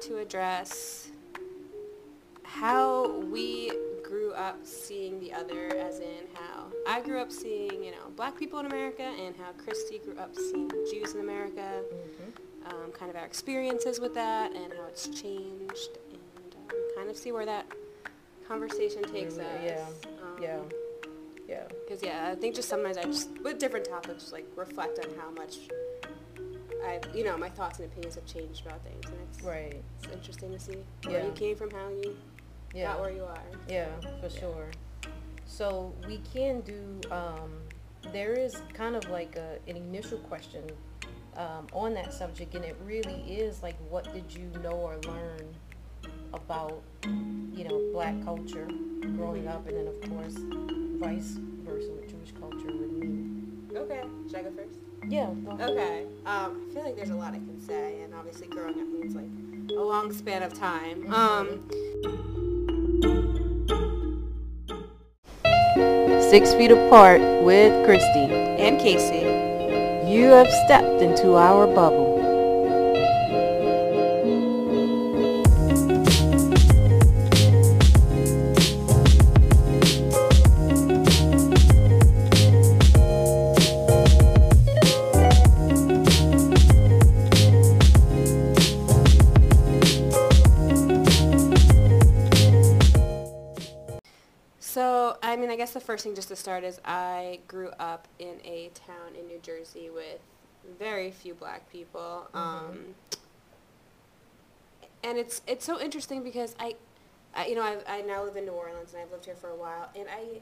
want to address how we grew up seeing the other as in how I grew up seeing, you know, black people in America and how Christy grew up seeing Jews in America, Mm-hmm. um, kind of our experiences with that and how it's changed and um, kind of see where that conversation takes Really, us. yeah, Um, Yeah. Yeah. Because yeah, I think just sometimes I just with different topics like reflect on how much I, you know, my thoughts and opinions have changed about things, and it's Right. it's interesting to see where Yeah. you came from, how you Yeah. got where you are. Yeah, for Yeah. sure. So we can do. Um, there is kind of like a, an initial question um, on that subject, and it really is like, what did you know or learn about, you know, Black culture growing up, and then of course, vice versa with Jewish culture with me. Okay, should I go first? Yeah. Okay. Um, I feel like there's a lot I can say, and obviously growing up means like a long span of time. Um, Six feet apart with Christy. and Casey. You have stepped into our bubble. Start is I grew up in a town in New Jersey with very few black people. Um, and it's it's so interesting because I, I you know, I, I now live in New Orleans and I've lived here for a while. And I,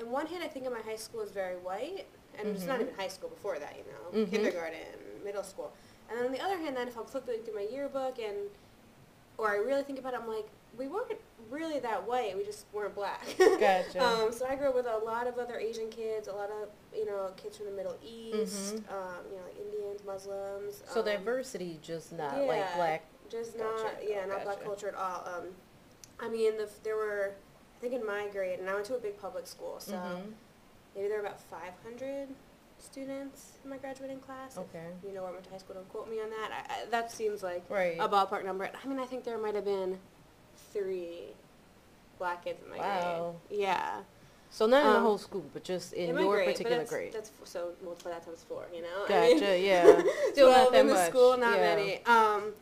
in one hand, I think of my high school as very white. And it's not Mhm. even high school before that, you know, Mhm. kindergarten, middle school. And then on the other hand, then if I'm flipping through my yearbook and, or I really think about it, I'm like, we weren't really that white. We just weren't black. Gotcha. um, so I grew up with a lot of other Asian kids, a lot of you know kids from the Middle East, Mhm. um, you know like Indians, Muslims. So um, diversity, just not like black. just Gotcha. not yeah, not black culture at all. Um, I mean, the, there were I think in my grade, and I went to a big public school, so Mhm. maybe there were about 500 students in my graduating class. If Okay. you know where I went to high school, don't quote me on that. I, I, that seems like Right. a ballpark number. I mean, I think there might have been three black kids in my Wow. grade. Yeah. So not in the Um, whole school, but just in, my your grade, particular that's, grade. That's so multiply that times four, you know. I Gotcha. mean, yeah. Still not that in the school, not yeah. many. Um,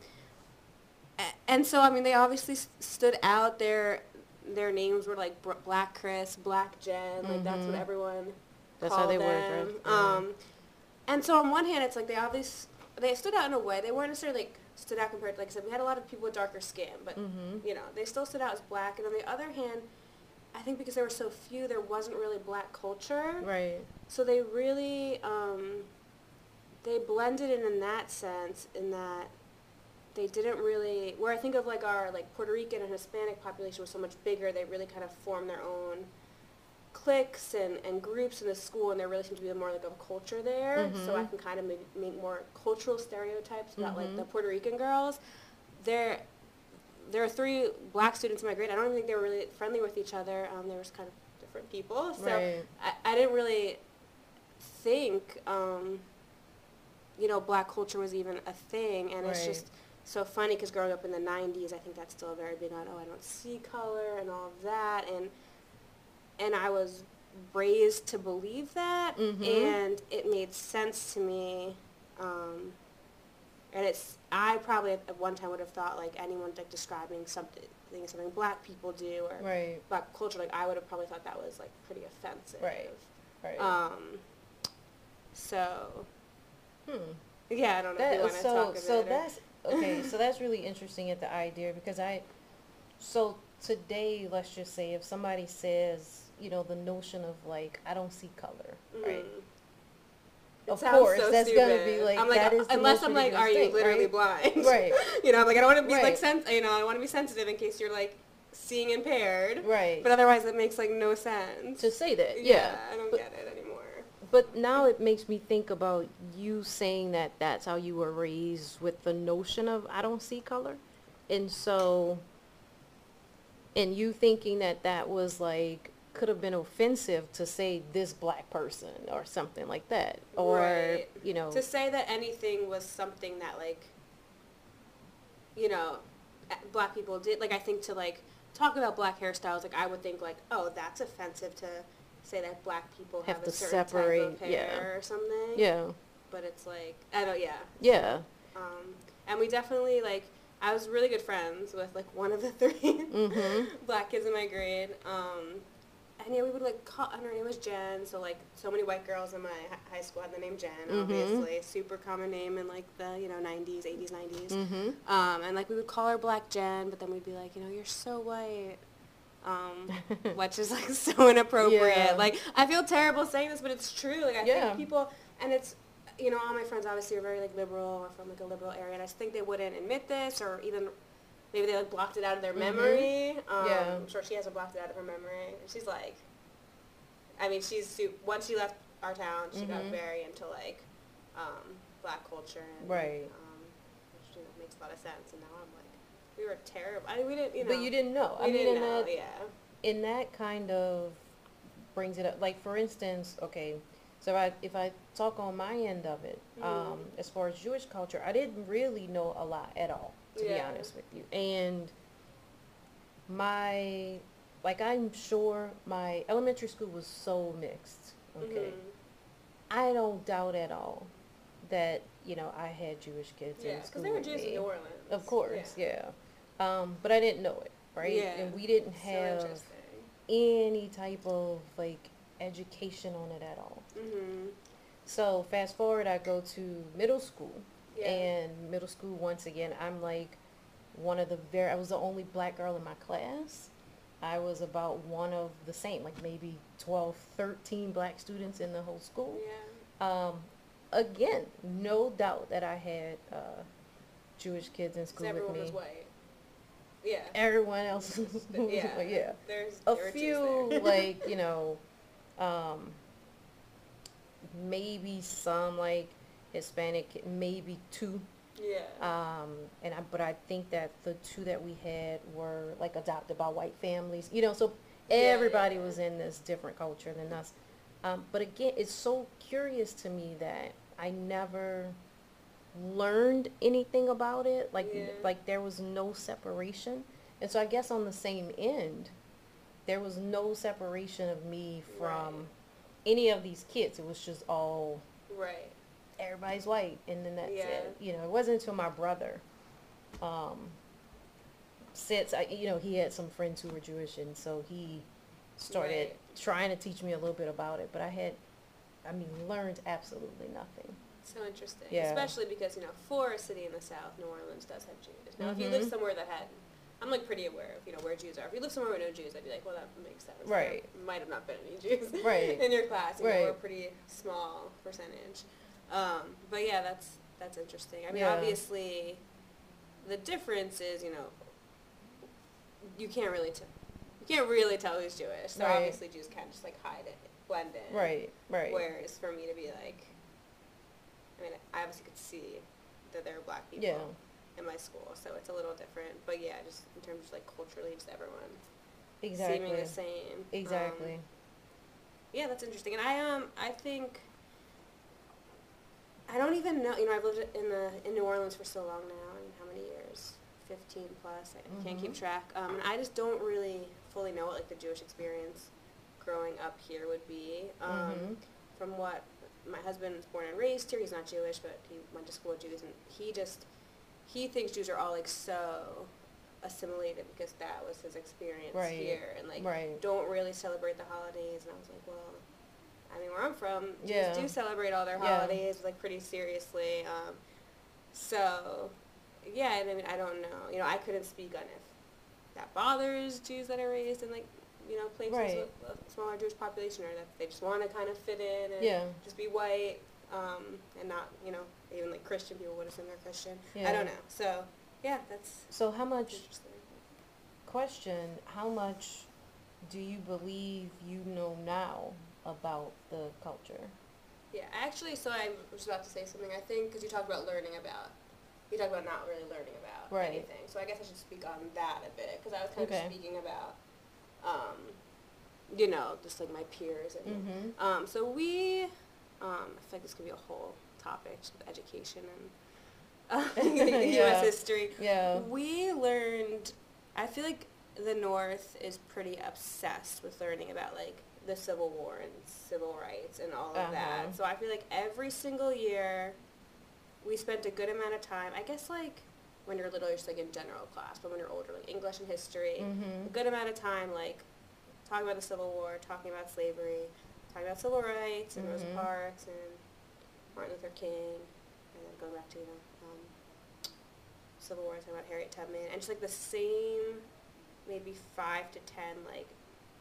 and so I mean, they obviously stood out. Their their names were like Black Chris, Black Jen. Like that's what Mhm. everyone. That's how they were them. addressed. yeah. Um, and so on one hand, it's like they obviously they stood out in a way. They weren't necessarily like stood out compared to like I said, we had a lot of people with darker skin, but Mhm. you know they still stood out as black. And on the other hand, I think because there were so few, there wasn't really black culture. Right. So they really um, they blended in in that sense in that they didn't really where I think of like our like Puerto Rican and Hispanic population was so much bigger. They really kind of formed their own cliques and, and groups in the school, and there really seemed to be more like a culture there. So I Mhm. can kind of make, make more cultural stereotypes about like Mhm. the Puerto Rican girls. There, there are three black students in my grade. I don't even think they were really friendly with each other. Um, they were just kind of different people. So Right. I, I didn't really think, um, you know, black culture was even a thing, and it's just so funny because growing up in the '90s, I think that's still very big on oh, I don't see color and all of that, and and I was raised to believe that, Mhm. and it made sense to me. Um, and it's I probably at one time would have thought like anyone like describing something something black people do or Right. black culture, like I would have probably thought that was like pretty offensive. Right. Right. Um. So hmm. yeah, I don't know That, so talk so it. or- that's okay. so that's really interesting at the idea because I. So today, let's just say if somebody says, you know, the notion of like I don't see color, right? Mm. It Of course, so that's gonna be like, I'm like, that is the unless I'm like, are you thing, literally right? blind? Right. you know, I'm like, I don't want to be like Right. sens- you know, I want to be sensitive in case you're like seeing impaired. Right. But otherwise, it makes like no sense. to say that, yeah. I don't but, get it anymore. But now it makes me think about you saying that that's how you were raised with the notion of I don't see color. And so, and you thinking that that was like, could have been offensive to say this black person or something like that. Or, Right. you know, to say that anything was something that like you know black people did like I think to like talk about black hairstyles like I would think like oh that's offensive to say that black people have, Have a certain type separate, of hair yeah. or something. Yeah. But it's like I don't yeah. Yeah. Um, and we definitely like I was really good friends with like one of the 3 Mhm. black kids in my grade. Um, and yeah, we would like call, and her name was Jen. So like so many white girls in my hi- high school had the name Jen. Mhm. Obviously, super common name in like the you know 90s, 80s, 90s. Mhm. Um, and like we would call her Black Jen, but then we'd be like, you know, you're so white. Um, which is like so inappropriate. Yeah. Like I feel terrible saying this, but it's true. Like I Yeah. think people, and it's, you know, all my friends obviously are very like liberal or from like a liberal area, and I just think they wouldn't admit this or even maybe they like blocked it out of their Mhm. memory. Um, Yeah. I'm sure she hasn't blocked it out of her memory. And she's like, I mean, she's su- once she left our town, she got Mhm. very into like um, black culture and Right. um, which you know makes a lot of sense. And now I'm like, we were terrible. I mean, we didn't, you know. But you didn't know. I mean, didn't in know. that yeah. in that kind of brings it up. Like for instance, okay, so I, if I talk on my end of it, um, as far as Jewish culture, I didn't really know a lot at all, to be honest with you. And my, like I'm sure my elementary school was so mixed. Okay, Mhm. I don't doubt at all that you know I had Jewish kids Yeah, in because school they were with Jews me. in New Orleans. Of course, yeah. Um, but I didn't know it, right? Yeah. And we didn't have interesting. any type of like education on it at all. Mhm. So fast forward, I go to middle school, Yeah. and middle school once again, I'm like one of the very. I was the only black girl in my class. I was about one of the same, like maybe 12, 13 black students in the whole school. yeah. Um, again, no doubt that I had uh, Jewish kids in school with everyone me. was white. Yeah. Everyone else, was, yeah. yeah. There's a there were Jews few there. like you know um maybe some like hispanic maybe two yeah. um and i but i think that the two that we had were like adopted by white families you know so Yeah, everybody yeah. was in this different culture than us um but again it's so curious to me that i never learned anything about it like Yeah. like there was no separation and so i guess on the same end there was no separation of me from Right. any of these kids it was just all right. Everybody's white and then that's Yeah. it you know it wasn't until my brother um since i you know he had some friends who were jewish and so he started Right. trying to teach me a little bit about it but i had i mean learned absolutely nothing So interesting. Yeah. Especially because, you know, for a city in the South, New Orleans does have Jews. Now, if you live Mhm. somewhere that had, I'm like pretty aware of, you know, where Jews are. If you live somewhere with no Jews, I'd be like, well, that makes sense. Right. There might have not been any Jews Right. in your class. You know, we're a pretty small percentage. Um, but yeah, that's, that's interesting. I mean, Yeah. obviously, the difference is, you know, you can't really tell. You can't really tell who's Jewish. So Right. obviously Jews can just like hide it, blend in. right right Whereas for me to be like, I mean, I obviously could see that there are black people yeah in my school, so it's a little different. But yeah, just in terms of like culturally, just everyone exactly seeming the same. Um, exactly yeah, that's interesting. And I um, I think I don't even know. You know, I've lived in the in New Orleans for so long now. I mean, how many years? Fifteen plus. I can't keep Mhm. track. Um, and I just don't really fully know what like the Jewish experience growing up here would be. Um, Mhm. From what my husband was born and raised here. He's not Jewish, but he went to school with Jews, and he just he thinks Jews are all like so assimilated because that was his experience Right. here, and like right don't really celebrate the holidays. And I was like, well, I mean, where I'm from, Jews Yeah. do celebrate all their Yeah. holidays like pretty seriously. Um, so, yeah, I mean, I don't know. You know, I couldn't speak on if that bothers Jews that are raised in like you know places Right. with a smaller Jewish population, or that they just want to kind of fit in and yeah just be white um, and not you know even like Christian people would assume they're Christian. yeah I don't know. So, yeah, that's so how much question how much do you believe you know now about the culture Yeah, actually, so I was about to say something. I think because you talked about learning about, you talked about not really learning about Right. anything. So I guess I should speak on that a bit because I was kind Okay. of speaking about, um, you know, just like my peers and. mm-hmm Um, so we, um, I feel like this could be a whole topic, education and, uh, Yeah. U.S. history. Yeah. We learned. I feel like the North is pretty obsessed with learning about like the Civil War and civil rights and all of Uh-huh. that. So I feel like every single year, we spent a good amount of time. I guess like when you're little, you're just like in general class, but when you're older, like English and history, a Mhm. good amount of time like talking about the Civil War, talking about slavery, talking about civil rights and Rosa Mhm. Parks and Martin Luther King, and then going back to you know um, Civil War, talking about Harriet Tubman, and just like the same maybe five to ten like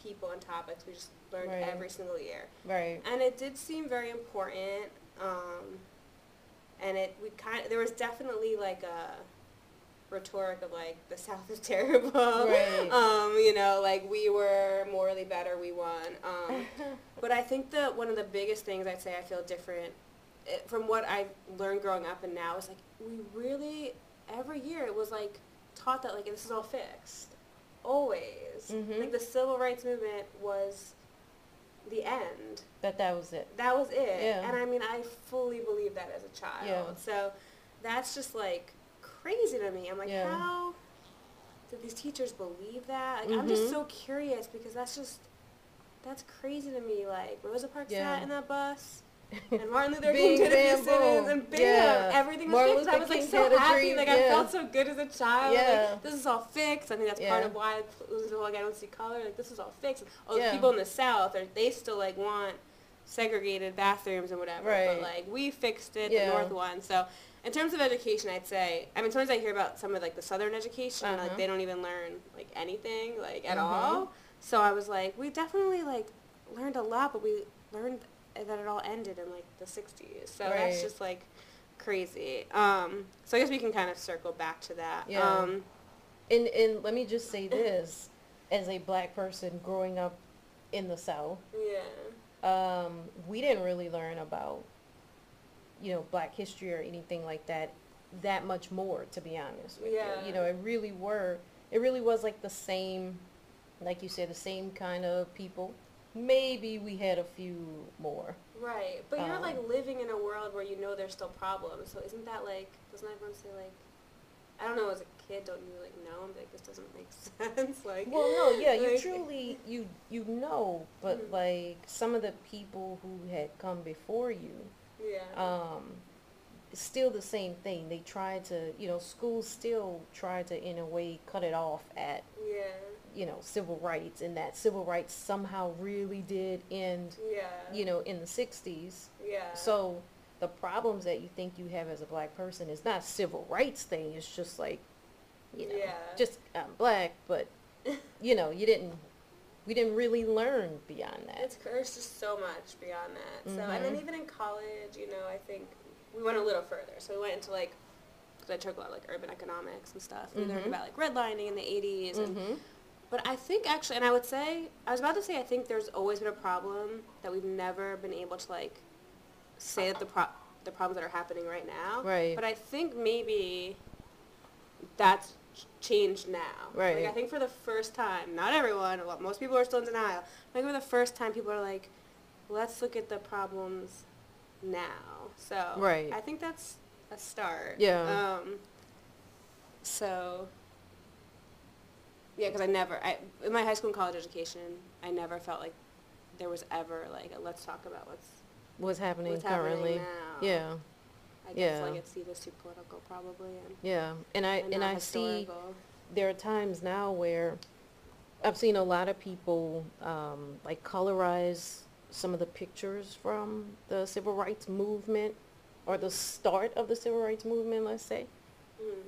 people and topics we just learned Right. every single year, Right. and it did seem very important. Um, and it we kind of, there was definitely like a rhetoric of like the South is terrible. Right. Um, you know, like we were morally better, we won. Um, but I think that one of the biggest things I'd say I feel different eh, from what I learned growing up and now is like we really every year it was like taught that like this is all fixed, always. Mhm. Like the civil rights movement was the end. That that was it. That was it. Yeah. And I mean, I fully believe that as a child. Yeah. So that's just like crazy to me. I'm like, Yeah. how did these teachers believe that? Like, I'm just Mhm. so curious because that's just, that's crazy to me. Like, Rosa Parks Yeah. sat in that bus. And Martin Luther King did bam, sentence, boom. and bam, Yeah. everything was Martin fixed. I was like King so happy. Like I felt so good as a child. Yeah. Like this is all fixed. I think that's part of why like I don't see color. Like this is all fixed. Oh, the Yeah. people in the South are they still like want segregated bathrooms and whatever. Right. But like we fixed it, Yeah. the North won. So in terms of education, I'd say I mean sometimes I hear about some of like the Southern education, Uh-huh. like they don't even learn like anything like at Mhm. all. So I was like, we definitely like learned a lot, but we learned that it all ended in like the 60s. So that's just like crazy. Um, so I guess we can kind of circle back to that. Yeah. Um, And and let me just say this, as a black person growing up in the South, yeah. um, we didn't really learn about, you know, black history or anything like that that much more, to be honest with Yeah. you. You know, it really were, it really was like the same, like you said, the same kind of people. Maybe we had a few more. Right. But you're Um, like living in a world where you know there's still problems. So isn't that like, doesn't everyone say like, I don't know, as a kid, don't you like know be like, this doesn't make sense? like, Well, no, yeah, you truly, you, you know, but Mhm. like some of the people who had come before you, Yeah. um, still the same thing. They tried to, you know, schools still try to, in a way, cut it off at, yeah. You know, civil rights, and that civil rights somehow really did end, Yeah. you know, in the 60s. Yeah. So the problems that you think you have as a black person is not civil rights thing. It's just like, you know, Yeah. just I'm black, but, you know, you didn't, we didn't really learn beyond that. It's there's just so much beyond that. So and then even in college, you know, I think we went a little further. So we went into like, because I took a lot of like urban economics and stuff. We learned Mhm. about like redlining in the 80s and hmm But I think actually, and I would say, I was about to say, I think there's always been a problem that we've never been able to like say that the pro- the problems that are happening right now. Right. But I think maybe that's changed now. Right. Like I think for the first time, not everyone, lot, most people are still in denial. I think for the first time, people are like, let's look at the problems now. So Right. I think that's a start. Yeah. Um, so yeah, because I never, I in my high school and college education, I never felt like there was ever like a let's talk about what's What's happening what's currently. happening now. Yeah. I guess yeah. like it's either too political probably and, Yeah, and I and and not I see historical. there are times now where I've seen a lot of people um, like colorize some of the pictures from the civil rights movement or the start of the civil rights movement, let's say, Mm.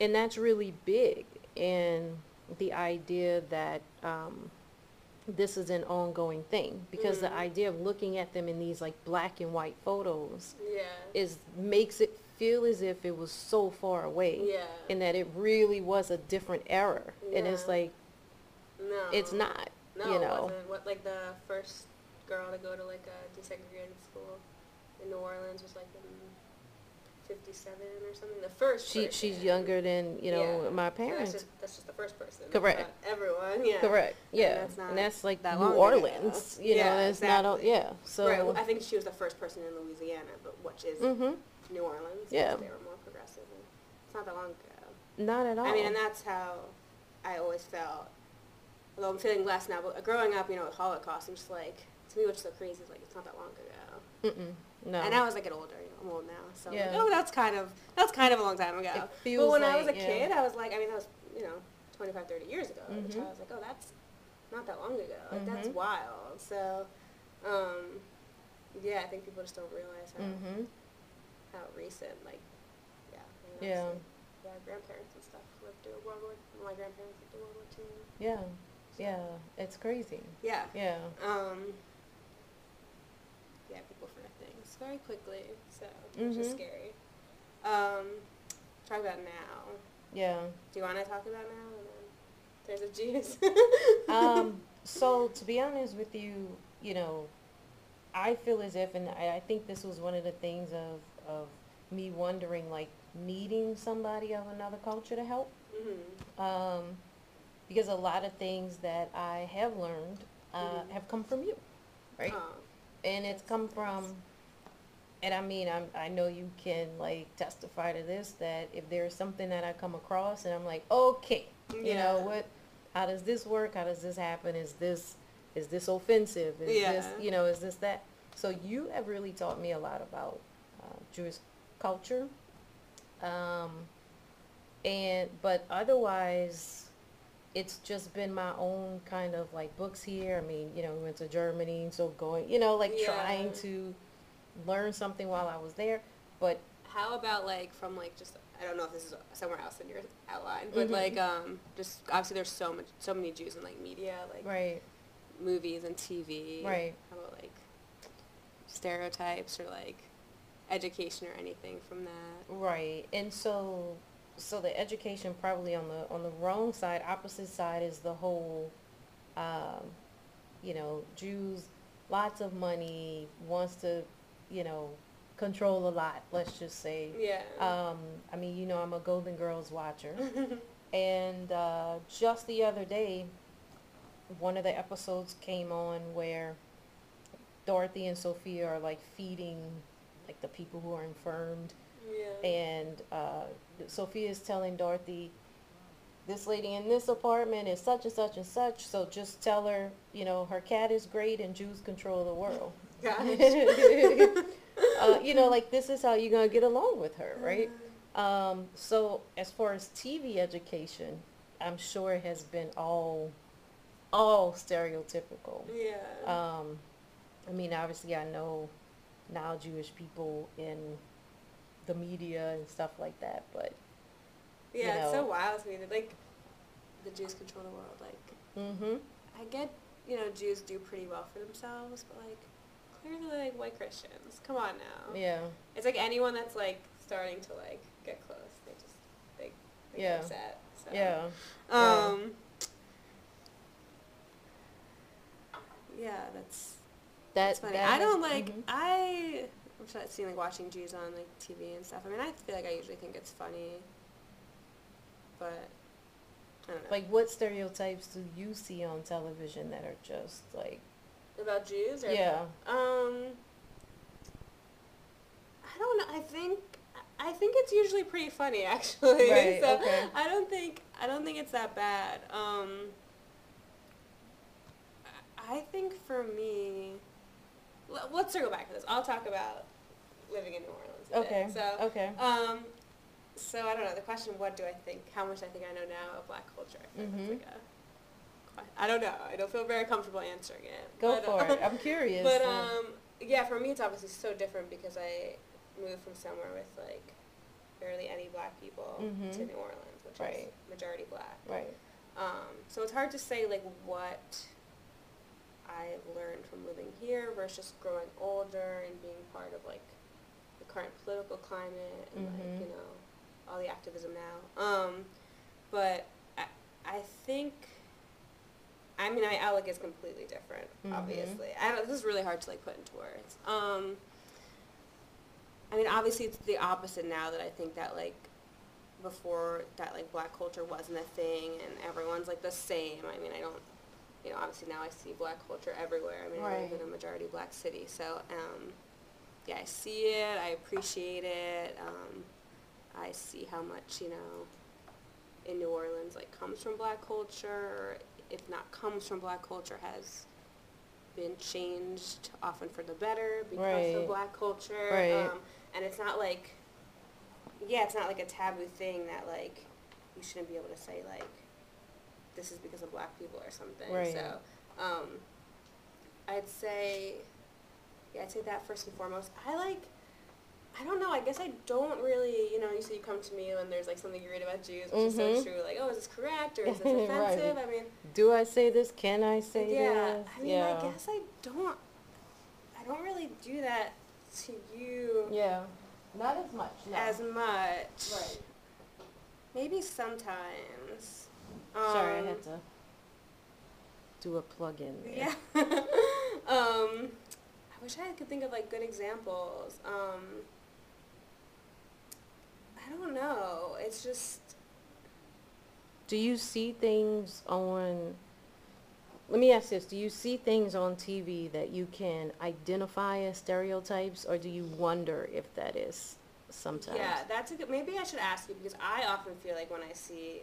and that's really big. And the idea that um, this is an ongoing thing because the Mhm. idea of looking at them in these like black and white photos Yeah. is makes it feel as if it was so far away Yeah. and that it really was a different era and it's like no. it's not No, you it know wasn't. What like the first girl to go to like a desegregated school in New Orleans was like in '57 or something. The first. she person. she's younger than you know Yeah. my So parents That's just, that's just the first person. That's Correct. not everyone. Yeah. correct yeah that's not and that's like that new long ago. orleans you know Yeah, that's not all exactly. yeah so right. well, I think she was the first person in Louisiana, but which is mhm New Orleans. Yeah. They were more progressive. And it's not that long ago. Not at all. I mean, and that's how I always felt. Although I'm feeling less now, but growing up, you know, with Holocaust, I'm just like, to me, what's so crazy is like it's not that long ago. Mm-mm. No. And now as I get older, you know, I'm old now, so I'm like, oh, that's kind of that's kind of a long time ago. But when I was a yeah. kid, I was like, I mean, that was you know, 25, 30 years ago. Which I was like, oh, that's not that long ago. Like that's Mhm. wild. So, um, yeah, I think people just don't realize how Mhm. how recent, like, yeah. Yeah. Yeah, grandparents and stuff lived through World War. My grandparents lived through World War Two. Yeah. Yeah. It's crazy. Yeah. Yeah. Um, yeah, people forget very quickly, so which is Mhm. scary. Um, talk about now. Yeah. Do you want to talk about now? And then there's a juice. um, so to be honest with you, you know, I feel as if, and I, I think this was one of the things of, of me wondering, like, needing somebody of another culture to help. hmm Um, because a lot of things that I have learned uh, Mhm. have come from you, right? Oh, and it's come from and i mean I'm, i know you can like testify to this that if there's something that i come across and i'm like okay you know what? How does this work? How does this happen? Is this is this offensive? Is Yeah. this you know is this that? So you have really taught me a lot about uh, jewish culture. Um and but otherwise it's just been my own kind of like books here. I mean, you know, we went to Germany, so going, you know, like Yeah. trying to learn something while I was there. But How about like from like just I don't know if this is somewhere else in your outline, but Mhm. like um just obviously there's so much so many Jews in like media like right, movies and TV. Right. How about like stereotypes or like education or anything from that? right, and so so the education probably on the on the wrong side, opposite side is the whole, um, you know, Jews, lots of money, wants to, you know, control a lot. Let's just say. Yeah. Um, I mean, you know, I'm a Golden Girls watcher. And uh, just the other day, one of the episodes came on where Dorothy and Sophia are like feeding like the people who are infirmed. yeah. And uh, Sophia is telling Dorothy, this lady in this apartment is such and such and such, so just tell her, you know, her cat is great and Jews control the world. Gosh. uh, you know, like this is how you're going to get along with her, right? Um, so as far as TV education, I'm sure it has been all, all stereotypical. Yeah. Um, I mean, obviously, I know now Jewish people in the media and stuff like that, but yeah, you it's so wild to me that like the Jews control the world. Like mm-hmm, I get, you know, Jews do pretty well for themselves, but like clearly like white Christians. Come on now. yeah, It's like anyone that's like starting to like get close, they just they, they Yeah. get upset. So. yeah, Um. Yeah, that's that, that's funny. that I don't like mhm. I. I'm trying to see like watching Jews on like TV and stuff. I mean, I feel like I usually think it's funny, but I don't know. Like, what stereotypes do you see on television that are just like, about Jews or yeah, Um, I don't know. I think I think it's usually pretty funny, actually. Right, so okay. I don't think I don't think it's that bad. Um, I think for me, let's circle back to this. I'll talk about living in New Orleans. bit. okay, So, okay, um, so I don't know. The question, what do I think? How much I think I know now of Black culture? I think Mhm. that's like a. I don't know. I don't feel very comfortable answering it. go but, for uh, it. I'm curious. but um, yeah, for me it's obviously so different because I moved from somewhere with like barely any black people to Mhm. New Orleans, which Right. is majority black. right, Um, so it's hard to say like what I've learned from living here versus just growing older and being part of like the current political climate and Mhm. like you know all the activism now. Um, but I, I think. I mean, my outlook is completely different. Mhm. Obviously, I don't, this is really hard to like put into words. Um, I mean, obviously, it's the opposite now that I think that like before that like black culture wasn't a thing and everyone's like the same. I mean, I don't, you know, obviously now I see black culture everywhere. I mean, I live in a majority black city, so um, yeah, I see it. I appreciate it. Um, I see how much, you know, in New Orleans, like, comes from black culture, if not comes from black culture, has been changed often for the better because Right. of black culture. Right. Um, and it's not like, yeah, it's not like a taboo thing that, like, you shouldn't be able to say, like, this is because of black people or something. Right. So, um, I'd say, yeah, I'd say that first and foremost. I like, I don't know, I guess I don't really, you know, you say you come to me when there's like something you read about Jews, which is so Mhm. true. Like, oh, is this correct or is this Right. offensive? I mean, Do I say this? Can I say yeah, this? I mean, yeah. I guess I don't, I don't really do that to you Yeah. Not as much. No. as much. Right. Maybe sometimes. Sorry, I Um, had to do a plug in. there. Yeah. um, I wish I could think of like good examples. Um, I don't know. It's just Do you see things on? Let me ask this: Do you see things on TV that you can identify as stereotypes, or do you wonder if that is sometimes? yeah. That's a good. Maybe I should ask you because I often feel like when I see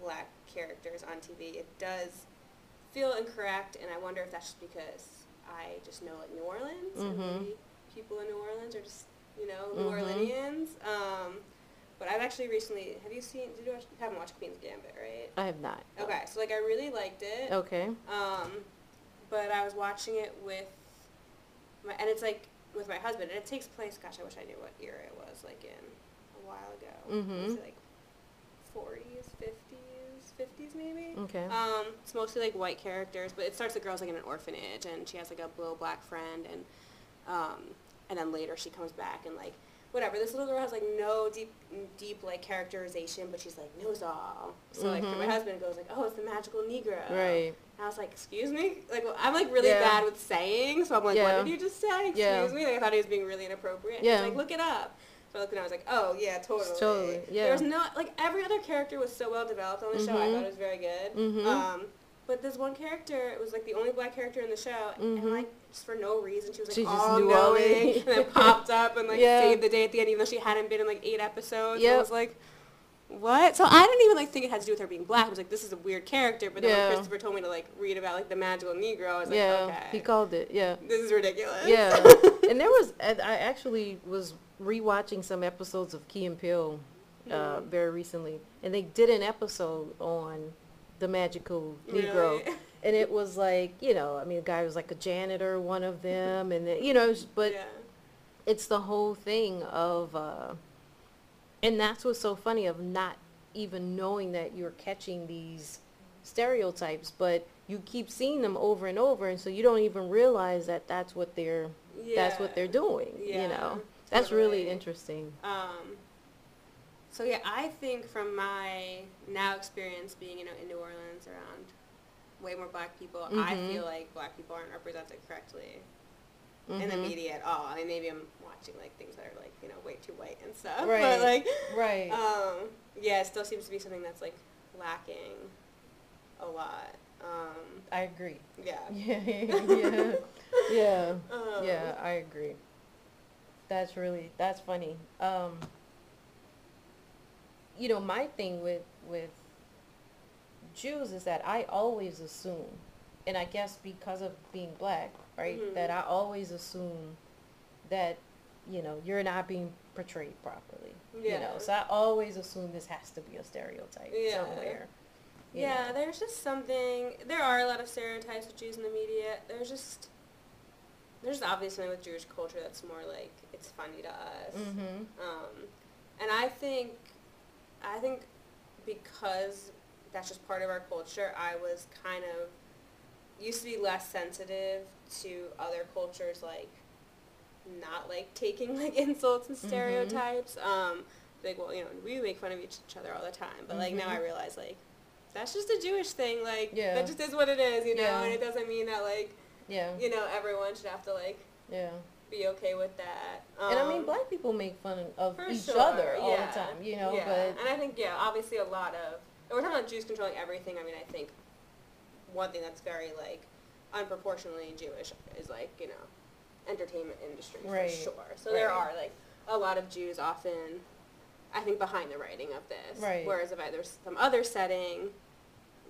black characters on TV, it does feel incorrect, and I wonder if that's just because I just know like New Orleans and Mhm. maybe people in New Orleans are just you know New Mhm. Orleanians. Um, but I've actually recently. Have you seen? Did you watch? You haven't watched Queen's Gambit, right? I have not. Okay, so like I really liked it. Okay. Um, but I was watching it with my, and it's like with my husband, and it takes place. Gosh, I wish I knew what era it was. Like in a while ago. Mhm. Was it like forties, fifties, fifties maybe? Okay. Um, it's mostly like white characters, but it starts the girl's like in an orphanage, and she has like a little black friend, and um, and then later she comes back and like whatever. This little girl has like no deep, deep like characterization, but she's like knows all. So like my husband goes like, oh, it's the magical Negro. Right. And I was like, excuse me? Like, well, I'm like really Yeah. bad with saying, so I'm like, Yeah. what did you just say? Excuse Yeah. me? Like, I thought he was being really inappropriate. Yeah. He's like, look it up. So I looked and I was like, oh, yeah, totally. Totally, yeah. There was no, like, every other character was so well developed on the show. I Mhm. thought it was very good. Mhm. Um, but this one character, it was like the only black character in the show, and Mhm. like, just for no reason, she was like She all knowing, and then popped up and like Yeah. saved the day at the end, even though she hadn't been in like eight episodes. Yep. I was like, what? So I didn't even like think it had to do with her being black. I was like, this is a weird character. But then Yeah. when Christopher told me to like read about like the magical Negro, I was like, yeah. okay, He called it. Yeah. this is ridiculous. Yeah. and there was, I actually was rewatching some episodes of Key and Peele uh, Mhm. very recently, and they did an episode on the magical Negro. Really? And it was like, you know, I mean, the guy was like a janitor, one of them, and then, you know, but yeah. it's the whole thing of, uh, and that's what's so funny of not even knowing that you're catching these stereotypes, but you keep seeing them over and over, and so you don't even realize that that's what they're that's what they're doing. Yeah, you know, that's really interesting. Um, so yeah, I think from my now experience being you know in New Orleans around way more black people, I Mhm. feel like black people aren't represented correctly in the Mhm. media at all. I mean, maybe I'm watching like things that are like you know way too white and stuff, Right. but like Right. um, yeah, it still seems to be something that's like lacking a lot. Um, I agree. yeah. Yeah, yeah, yeah, Um, yeah. I agree. That's really that's funny. Um, you know, my thing with with Jews is that I always assume, and I guess because of being black, right, Mhm. that I always assume that you know you're not being portrayed properly. You know, so I always assume this has to be a stereotype Yeah. somewhere. Yeah, know. there's just something. There are a lot of stereotypes with Jews in the media. There's just there's obviously with Jewish culture that's more like it's funny to us. Mhm. Um, and I think I think because that's just part of our culture, I was kind of used to be less sensitive to other cultures like not like taking like insults and Mhm. stereotypes. Um, like well, you know, we make fun of each other all the time, but like now I Mhm. realize like that's just a Jewish thing. Like Yeah. that just is what it is, you know, Yeah. and it doesn't mean that like Yeah. you know everyone should have to like Yeah. Be okay with that. and I mean, Um, black people make fun of each sure, other all yeah. the time, you know. yeah. But and I think yeah, obviously a lot of if we're talking about Jews controlling everything. I mean, I think one thing that's very like unproportionately Jewish is like you know entertainment industry Right, for sure. So there are like a lot of Jews often I think behind the writing of this. Right. Whereas if I, there's some other setting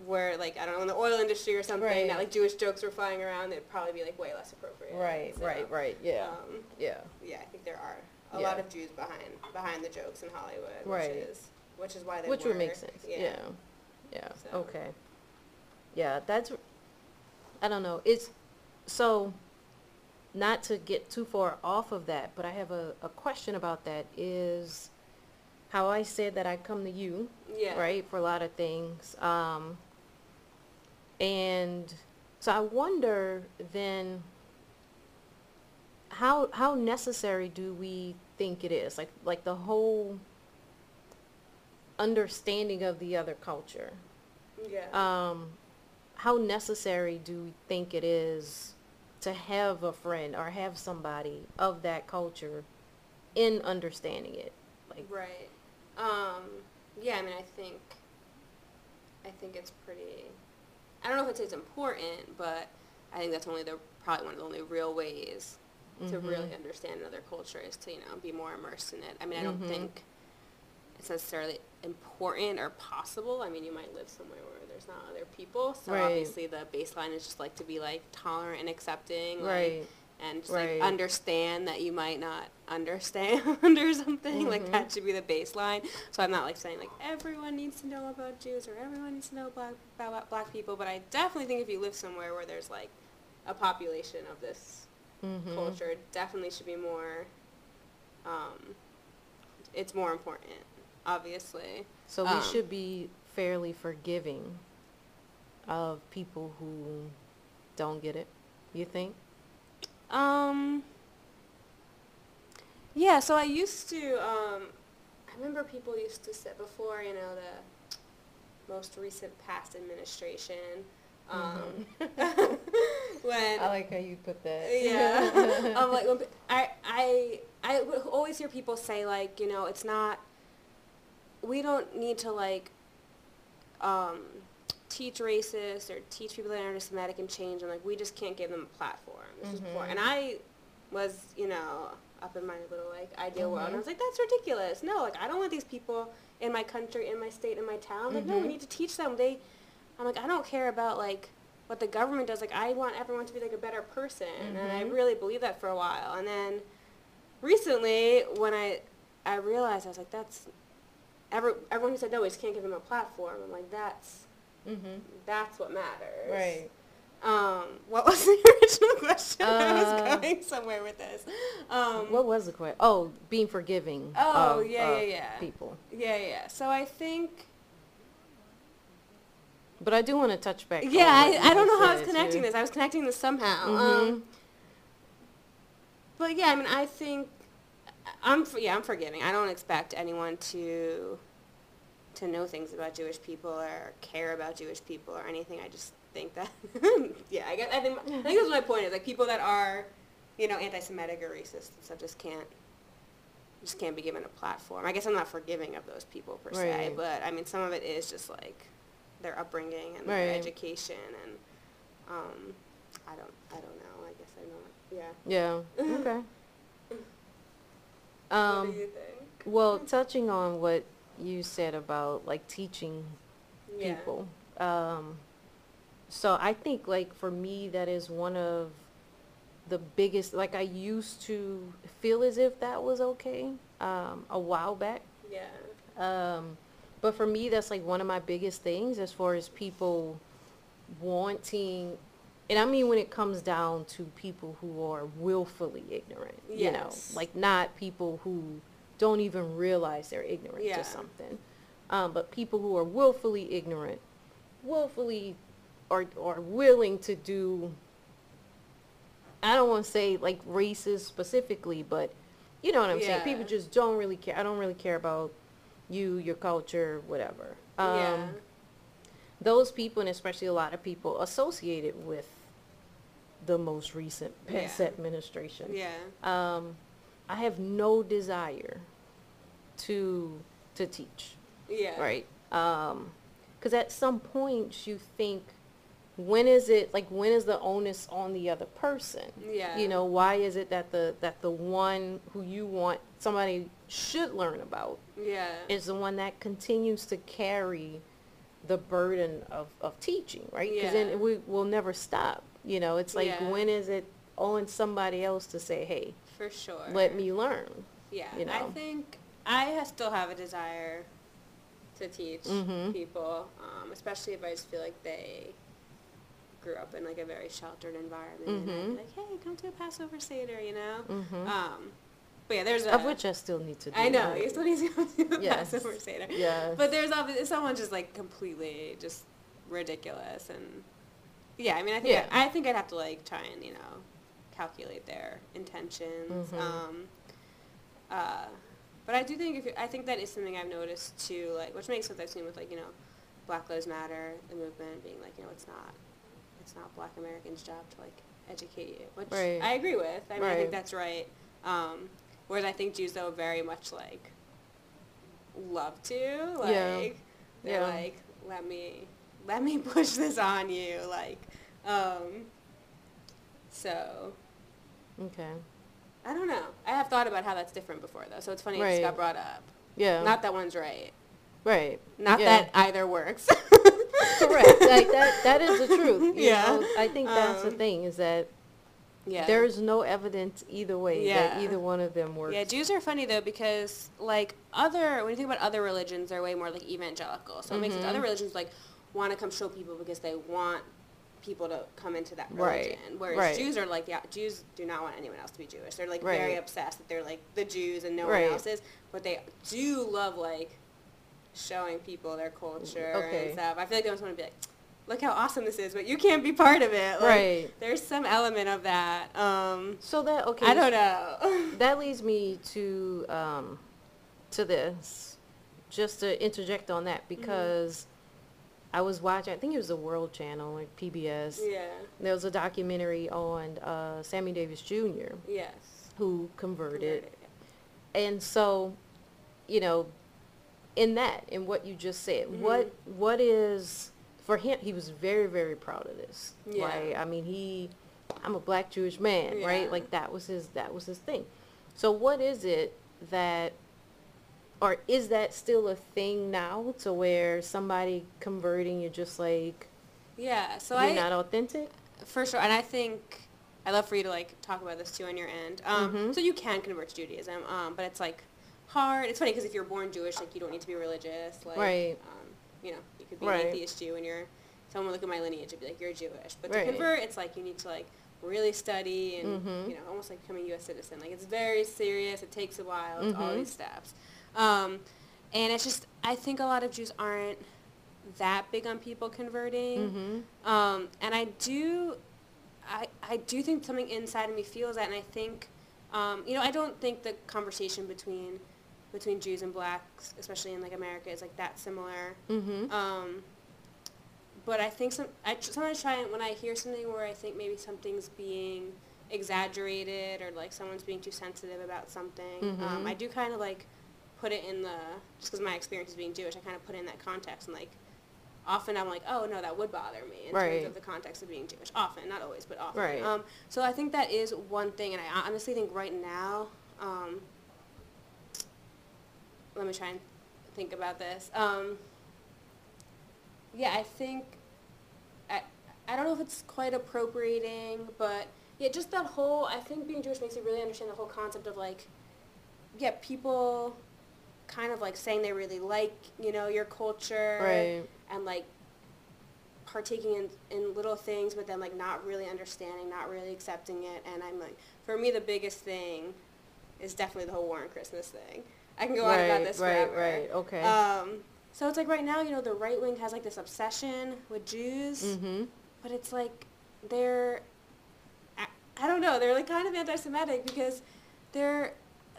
where like I don't know in the oil industry or something Right. that like Jewish jokes were flying around, it'd probably be like way less appropriate. Right, So, right, right, yeah, Um, yeah. yeah, I think there are a Yeah. lot of Jews behind behind the jokes in Hollywood, Right. which is which is why they Which would make sense, Yeah. yeah, yeah, So. okay. Yeah, that's, I don't know, it's, so, not to get too far off of that, but I have a, a question about that is how I said that I come to you, Yeah. right, for a lot of things. Um, and so I wonder then how how necessary do we think it is? Like like the whole understanding of the other culture. Yeah. Um, how necessary do we think it is to have a friend or have somebody of that culture in understanding it? Like Right. Um, yeah, I mean, I think, I think it's pretty, I don't know if it's important, but I think that's only the, probably one of the only real ways to Mhm. really understand another culture is to, you know, be more immersed in it. I mean, I don't Mhm. think it's necessarily important or possible. I mean, you might live somewhere where there's not other people, so Right. obviously the baseline is just like to be like tolerant and accepting, like, right. And just Right. like understand that you might not understand or something like Mhm. that should be the baseline so i'm not like saying like everyone needs to know about jews or everyone needs to know black, about black people but i definitely think if you live somewhere where there's like a population of this Mhm. culture definitely should be more um, it's more important obviously So we Um, should be fairly forgiving of people who don't get it. You think? Um. Yeah, so I used to. Um, I remember people used to say before, you know, the most recent past administration. Um, when I like how you put that. yeah, um, like when, I I I would always hear people say like, you know, it's not. We don't need to like. Um, teach racists or teach people that are anti-Semitic and change them. Like we just can't give them a platform. This poor. Mhm. And I was, you know, up in my little like ideal world, and I Mhm. was like, that's ridiculous. No, like I don't want these people in my country, in my state, in my town. Like no, we Mhm. need to teach them. They, I'm like, I don't care about like what the government does. Like I want everyone to be like a better person, and I Mhm. really believed that for a while. And then recently, when I I realized, I was like, that's every, everyone who said no, we just can't give them a platform. I'm like, that's mm-hmm. that's what matters. Right. Um, what was the original question? I Uh, was going somewhere with this. Um, What was the question? Oh, being forgiving. Oh, of, yeah, yeah, yeah. People. yeah, yeah. So I think, But I do want to touch back. yeah, I, I don't know how I was connecting too. this. I was connecting this somehow. Mhm. Um, but yeah, I mean, I think I'm yeah, I'm forgiving. I don't expect anyone to to know things about Jewish people or care about Jewish people or anything. I just think that yeah, I guess I think I think that's my point is like people that are you know anti-Semitic or racist and stuff just can't just can't be given a platform. I guess I'm not forgiving of those people per se, but I mean some of it is just like their upbringing and their education and um, I don't I don't know. I guess I'm not. Yeah. Yeah. Okay. Um, do you think? well, touching on what you said about like teaching Yeah. people. Um, so I think like for me that is one of the biggest like I used to feel as if that was okay um, a while back. Yeah. Um, but for me that's like one of my biggest things as far as people wanting and I mean when it comes down to people who are willfully ignorant, yes. you know, like not people who don't even realize they're ignorant Yeah. to something. Um, but people who are willfully ignorant, willfully are, are willing to do, I don't want to say like racist specifically, but you know what I'm saying? Yeah. People just don't really care. I don't really care about you, your culture, whatever. Um, yeah. those people, and especially a lot of people associated with the most recent Pence Yeah. administration, Yeah. um, I have no desire to to teach, Yeah. right? Because at some point you think when is it like when is the onus on the other person? Yeah. You know, why is it that the that the one who you want somebody should learn about Yeah. is the one that continues to carry the burden of, of teaching, right? Because Yeah. then we will never stop. You know, it's like Yeah. when is it on somebody else to say, hey, For sure. let me learn? Yeah. you know? I think I still have a desire to teach Mhm. people, um, especially if I just feel like they grew up in like a very sheltered environment. And I'd be like, hey, come to a Passover Seder, you know? Mhm. Um, but yeah, there's a. of which I still need to do. I know, right? you still need to go to the Yes. Passover Seder. Yes. But there's obviously someone just like completely just ridiculous and yeah, I mean I think Yeah. I, think I'd have to like try and, you know, calculate their intentions. Mhm. Um uh but I do think if you, I think that is something I've noticed too, like which makes sense I've seen with like, you know, Black Lives Matter, the movement being like, you know, it's not it's not black Americans' job to like educate you. Which Right. I agree with. I mean I think that's right. Um whereas I think Jews though very much like love to. Like Yeah. they're Yeah. like, let me let me push this on you. Like, um so Okay. I don't know. I have thought about how that's different before though, so it's funny it just got brought up. Yeah. Not that one's right. right. Not Yeah. that either works. Correct. Like that. That is the truth. Yeah. know? I think that's the Um, thing is that yeah. there is no evidence either way that either one of them works. Yeah, Jews are funny though because like other when you think about other religions, they're way more like evangelical. So it makes. Mhm. Other religions like want to come show people because they want people to come into that religion. Right. Whereas right. Jews are like, yeah, Jews do not want anyone else to be Jewish. They're like very obsessed that they're like the Jews and no Right. one else is. But they do love like showing people their culture Okay. and stuff. I feel like they always want to be like, look how awesome this is, but you can't be part of it. Like, Right. There's some element of that. Um, So that okay. I don't know. That leads me to um, to this, just to interject on Mm-hmm. that because I was watching. I think it was the World Channel or PBS. yeah. There was a documentary on uh, Sammy Davis Jr. Yes. who converted, Converted, and so, you know, in that, in what you just said, Mhm. what what is for him? He was very very proud of this. Yeah. Right? I mean, he, I'm a black Jewish man, right? Like that was his that was his thing. So what is it that, or is that still a thing now to where somebody converting you're just like Yeah. So you're I not authentic? for sure, and I think I'd love for you to like talk about this too on your end. Um, Mhm. So you can convert to Judaism, um, but it's like hard. It's funny because if you're born Jewish, like you don't need to be religious. Like, Right. Um, you know, you could be Right. an atheist Jew, and you're someone would look at my lineage and be like, you're Jewish. But Right. to convert, it's like you need to like really study and Mhm. you know almost like becoming a U.S. citizen. Like it's very serious. It takes a while. It's all Mhm. these steps. Um, and it's just I think a lot of Jews aren't that big on people converting. Mm-hmm. Um, and I do, I, I do think something inside of me feels that, and I think, um, you know, I don't think the conversation between, between Jews and blacks, especially in like America, is like that similar. Mm-hmm. Um, but I think some, I tr- sometimes try and when I hear something where I think maybe something's being exaggerated or like someone's being too sensitive about something, um, Mhm. I do kind of like put it in the, just because my experience is being Jewish, I kind of put it in that context and like, often I'm like, oh no, that would bother me in Right. terms of the context of being Jewish. Often, not always, but often. Right. Um, so I think that is one thing, and I honestly think right now, um, let me try and think about this. Um, yeah, I think I I don't know if it's quite appropriating, but yeah, just that whole I think being Jewish makes you really understand the whole concept of like yeah, people kind of like saying they really like, you know, your culture Right. and like partaking in, in little things but then like not really understanding, not really accepting it and I'm like for me the biggest thing is definitely the whole War on Christmas thing. I can go on about Right, this right, forever. right, okay. Um, so it's like right now, you know, the right wing has like this obsession with Jews, Mm-hmm. but it's like they're, I, I don't know, they're like kind of anti-Semitic because they're,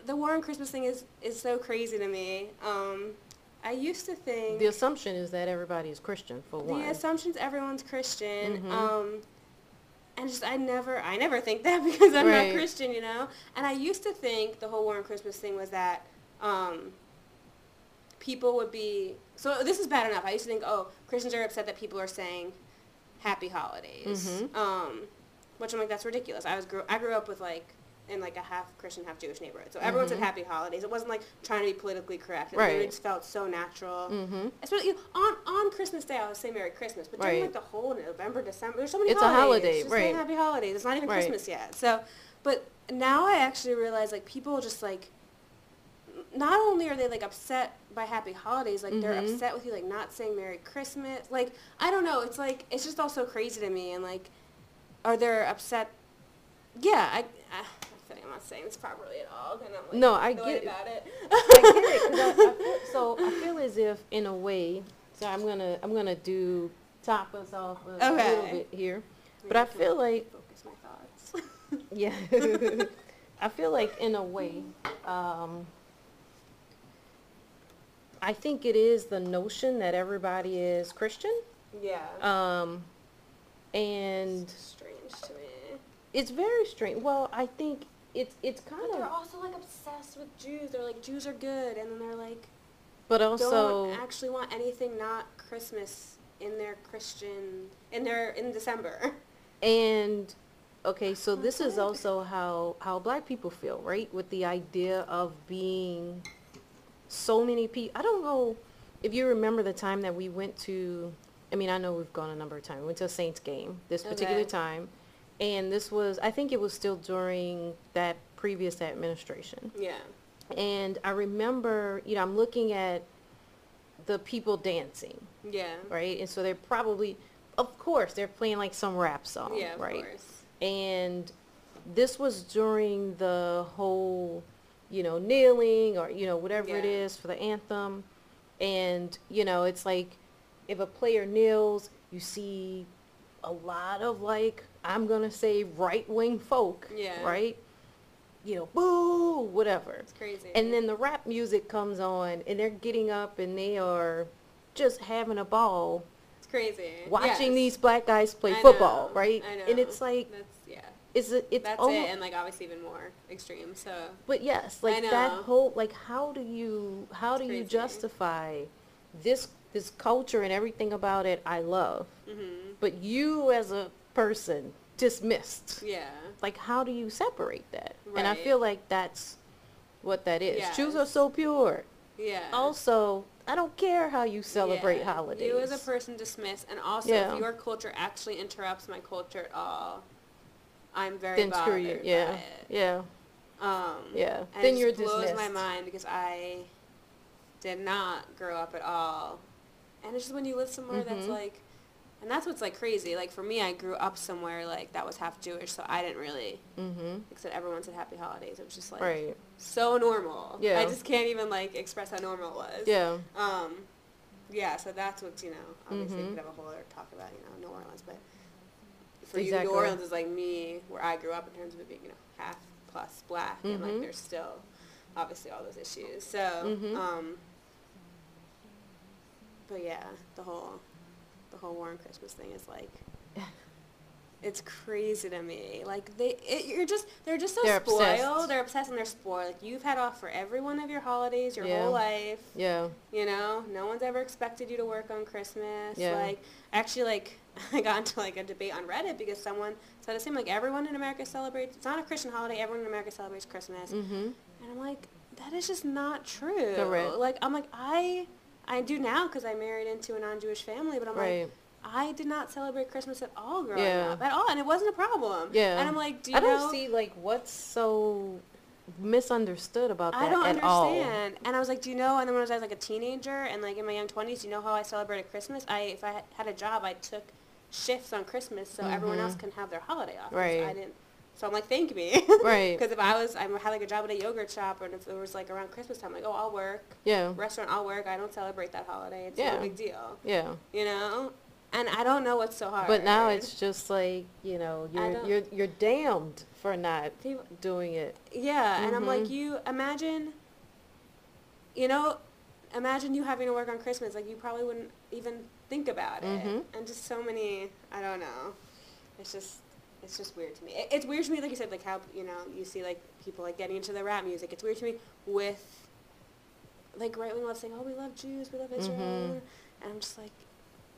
the war on Christmas thing is, is so crazy to me. Um, I used to think The assumption is that everybody is Christian for one. the assumption's everyone's Christian. Mhm. Um, and just I never I never think that because I'm Right. not Christian, you know. And I used to think the whole War on Christmas thing was that um, people would be so this is bad enough. I used to think oh Christians are upset that people are saying happy holidays. Mhm. Um, which I'm like, that's ridiculous. I was grew I grew up with like in like a half Christian, half Jewish neighborhood, so everyone said Mhm. happy holidays. It wasn't like trying to be politically correct. It Right. just felt so natural. Mm-hmm. Especially you know, on on Christmas Day, I would say Merry Christmas, but during Right. like the whole November, December, there's so many It's a holidays. holiday, Just right. Happy holidays. It's not even Right. Christmas yet. So, but now I actually realize like people just like. Not only are they like upset by Happy Holidays, like they're Mhm. upset with you like not saying Merry Christmas. Like I don't know. It's like it's just all so crazy to me, and like, are they upset? Yeah, I. I I feel like I'm not saying this properly at all, and I'm like No, I get it. about it. I get it. I, I feel, so I feel as if in a way. So I'm gonna I'm gonna do top us off a, a little bit here, Maybe but I I feel like focus my thoughts. yeah, I feel like in a way, um, I think it is the notion that everybody is Christian, yeah. um, and strange to me. it's very strange. Well, I think it's it's kind But they're of, also like obsessed with Jews. They're like Jews are good, and then they're like but also don't actually want anything not Christmas in their Christian in their in December. And okay, so this is also how how black people feel, right? With the idea of being so many people. I don't know if you remember the time that we went to. I mean, I know we've gone a number of times. We went to a Saints game this particular Okay. time, and this was I think it was still during that previous administration. Yeah. And I remember, you know, I'm looking at the people dancing, Yeah. right? And so they're probably, of course, they're playing like some rap song, Yeah, of right? course. And this was during the whole, you know, kneeling or, you know, whatever it Yeah. is for the anthem. And, you know, it's like if a player kneels, you see a lot of like, I'm going to say right wing folk, Yeah. right? You know, boo, whatever. It's crazy. And then the rap music comes on and they're getting up and they are just having a ball it's crazy. watching Yes. these black guys play I football, know, right? I know. And it's like that's. Is it it's That's almost, it, and like obviously even more extreme. So but yes, like that know. whole like how do you how It's do you crazy. justify this this culture and everything about it I love, hmm but you as a person dismissed. yeah. Like how do you separate that? And I Right. feel like that's what that is. Jews are Yes. so pure. Yeah. Also, I don't care how you celebrate Yeah. holidays. You as a person dismiss, and also Yeah. if your culture actually interrupts my culture at all, I'm very then bothered screw you. Yeah. by it. Yeah. Um, Yeah. And Then it you're blows my mind because I did not grow up at all, and it's just when you live somewhere that's Mhm. like, and that's what's like crazy. Like for me, I grew up somewhere like that was half Jewish, so I didn't really. Mhm. Except everyone said Happy Holidays. It was just like Right. so normal. Yeah. I just can't even like express how normal it was. Yeah. Um, yeah, so that's what's, you know, obviously we Mhm. could have a whole other talk about, you know, New Orleans, but for you, Exactly. New Orleans is like me, where I grew up in terms of it being, you know, half plus black, and like Mhm. there's still obviously all those issues. So, Mhm. um, but yeah, the whole, the whole war on Christmas thing is like, it's crazy to me. Like they, it, you're just, they're just so They're spoiled. obsessed. They're obsessed and they're spoiled. Like you've had off for every one of your holidays your Yeah. whole life. Yeah. You know, no one's ever expected you to work on Christmas. Yeah. Like, actually, like, I got into like a debate on Reddit because someone said it seemed like everyone in America celebrates. It's not a Christian holiday. Everyone in America celebrates Christmas, Mm-hmm. and I'm like, that is just not true. Correct. Like, I'm like, I, I do now because I married into a non-Jewish family, but I'm Right. like. I did not celebrate Christmas at all growing Yeah. up, at all, and it wasn't a problem. Yeah. And I'm like, do you I don't know? see like what's so misunderstood about that I don't at all. understand. And I was like, do you know? And then when I was like a teenager and like in my young twenties, do you know how I celebrated Christmas? I if I had a job, I took shifts on Christmas so everyone mm-hmm. else can have their holiday off. Right. I didn't. So I'm like, thank me. Right. Because if I was, I had like a job at a yogurt shop, and if it was like around Christmas time, like, oh, I'll work. Yeah. Restaurant, I'll work. I don't celebrate that holiday. It's Yeah. no big deal. Yeah. You know. And I don't know what's so hard. But now it's just like, you know, you're you're you're damned for not People, doing it. Yeah, and I'm like, Mhm. you imagine, you know, imagine you having to work on Christmas. Like, you probably wouldn't even think about it. Mhm. And just so many, I don't know. It's just, it's just weird to me. It, it's weird to me, like you said, like how, you know, you see, like, people, like, getting into the rap music. It's weird to me with, like, right-wing love saying, oh, we love Jews, we love Israel. Mhm. And I'm just like,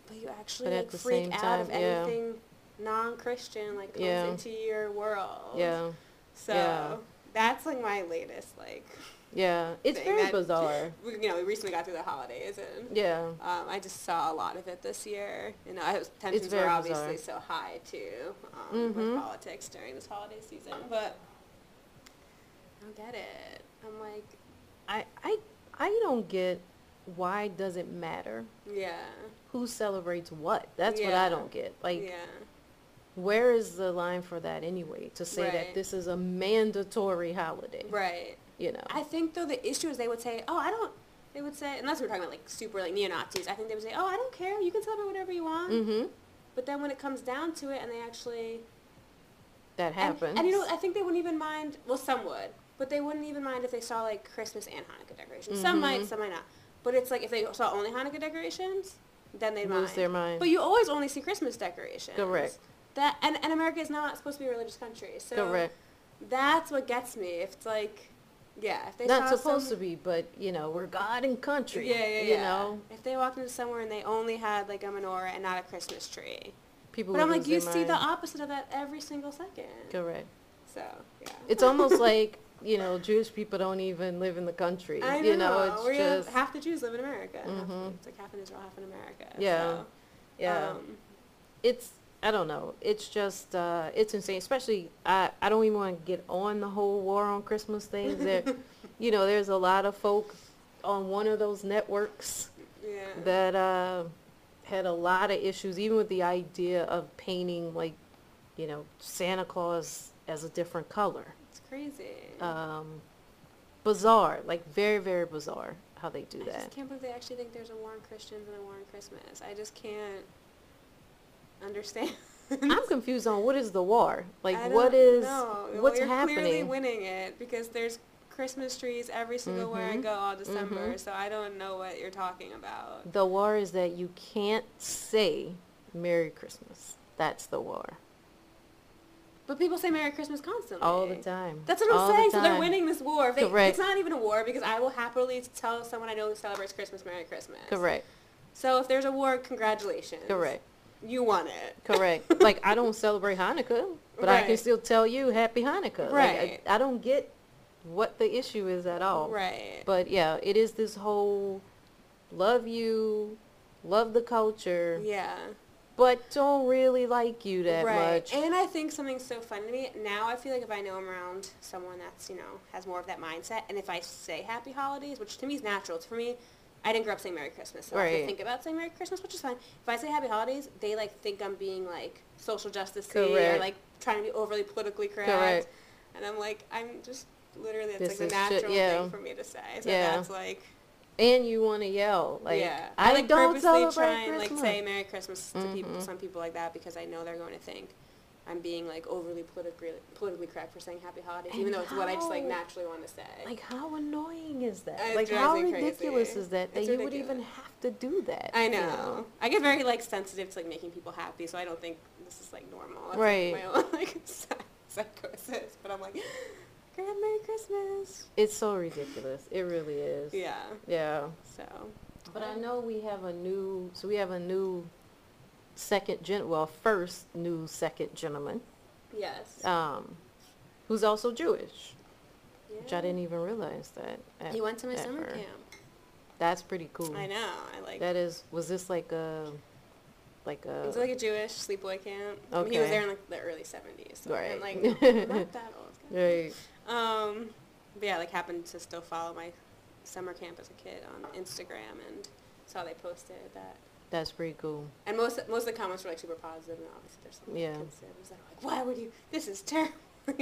but you actually But like freak out time, yeah. anything non-Christian like comes Yeah. into your world. Yeah, So yeah. that's like my latest like. yeah. It's very that- bizarre. You know, we recently got through the holidays and. Yeah. Um, I just saw a lot of it this year. You know, I was, tensions were obviously bizarre. so high too um, Mhm. with politics during this holiday season, but I don't get it. I'm like, I, I, I don't get why does it matter yeah, who celebrates what. That's what I don't get. Like, yeah, where is the line for that anyway? To say Right. that this is a mandatory holiday. right. You know. I think though the issue is they would say, oh, I don't. They would say, unless we're talking about like super like neo Nazis, I think they would say, oh, I don't care. You can celebrate whatever you want. mm-hmm. But then when it comes down to it, and they actually That happens. And, you know, I think they wouldn't even mind. Well, some would, but they wouldn't even mind if they saw like Christmas and Hanukkah decorations. Some might, Mhm. some might not. But it's like if they saw only Hanukkah decorations, then they'd Lose mind. their mind. But you always only see Christmas decorations. Correct. That and, and America is not supposed to be a religious country, so Correct. that's what gets me. If it's like, yeah, if they Not supposed some, to be, but you know, we're God and country. Yeah, yeah, You yeah. know, if they walked into somewhere and they only had like a menorah and not a Christmas tree, people. but I'm like, you their see the opposite of that every single second. Correct. So yeah, It's almost like you know, Jewish people don't even live in the country. I know. You know, it's just half the Jews live in America. and half- it's like half in Israel, half in America. Yeah. So, yeah. um, it's I don't know. It's just uh, it's insane. Especially I I don't even want to get on the whole war on Christmas thing. There, you know, there's a lot of folk on one of those networks yeah. that uh, had a lot of issues, even with the idea of painting like, you know, Santa Claus as a different color. It's crazy. Um, bizarre, like very very bizarre how they do I that. I just can't believe they actually think there's a war on Christians and a war on Christmas. I just can't understand. I'm confused on what is the war. Like what is know. Well, what's you're clearly happening? winning it because there's Christmas trees every single where I Mhm. go all December. Mhm. So I don't know what you're talking about. The war is that you can't say Merry Christmas. That's the war. But people say Merry Christmas constantly. All the time. That's what I'm All the saying. So they're winning this war. They, Correct. It's not even a war because I will happily tell someone I know who celebrates Christmas Merry Christmas. Correct. So if there's a war, congratulations. Correct. You won it. Correct. like I don't celebrate Hanukkah, but I can still tell you Happy Hanukkah. Like, Right. I, I don't get what the issue is at all. Right. But yeah, it is this whole love you, love the culture, yeah. But don't really like you that right. much. And I think something's so funny to me now. I feel like if I know I'm around someone that's you know has more of that mindset, and if I say Happy Holidays, which to me is natural. it's For me, I didn't grow up saying Merry Christmas, so I Right. think about saying Merry Christmas, which is fine. If I say Happy Holidays, they like think I'm being like social justice or like trying to be overly politically correct. Correct. And I'm like, I'm just literally it's This like the natural shit- yeah. thing for me to say. So Yeah. that's like and you want to yell like yeah. I, like don't purposely try and Christmas. like say Merry Christmas to people, Mhm. some people like that because I know they're going to think I'm being like overly politically politically correct for saying Happy Holidays, And even though it's what I just like naturally want to say. Like how annoying is that? It like how ridiculous crazy. is that that It's you would even have to do that? I you know. I get very like sensitive to like making people happy, so I don't think this is like normal. That's, Right. Like, my own like psychosis, but I'm like, Grand Merry Christmas. It's so ridiculous. It really is. Yeah. Yeah. So. But I know we have a new so we have a new second gen well first new second gentleman Yes. um who's also Jewish. Yeah. Which I didn't even realize that. At, He went to my summer camp. That's pretty cool. I know. I like. That is was this like a like a It was like a Jewish sleepaway camp. I mean, he was there in like the early '70s, so Right. I'm like not that old. right. Um, but yeah, like happened to still follow my summer camp as a kid on Instagram and saw they posted that. That's pretty cool. And most most of the comments were like super positive, and obviously there's some Yeah. conservatives that are like, "Why would you? This is terrible." oh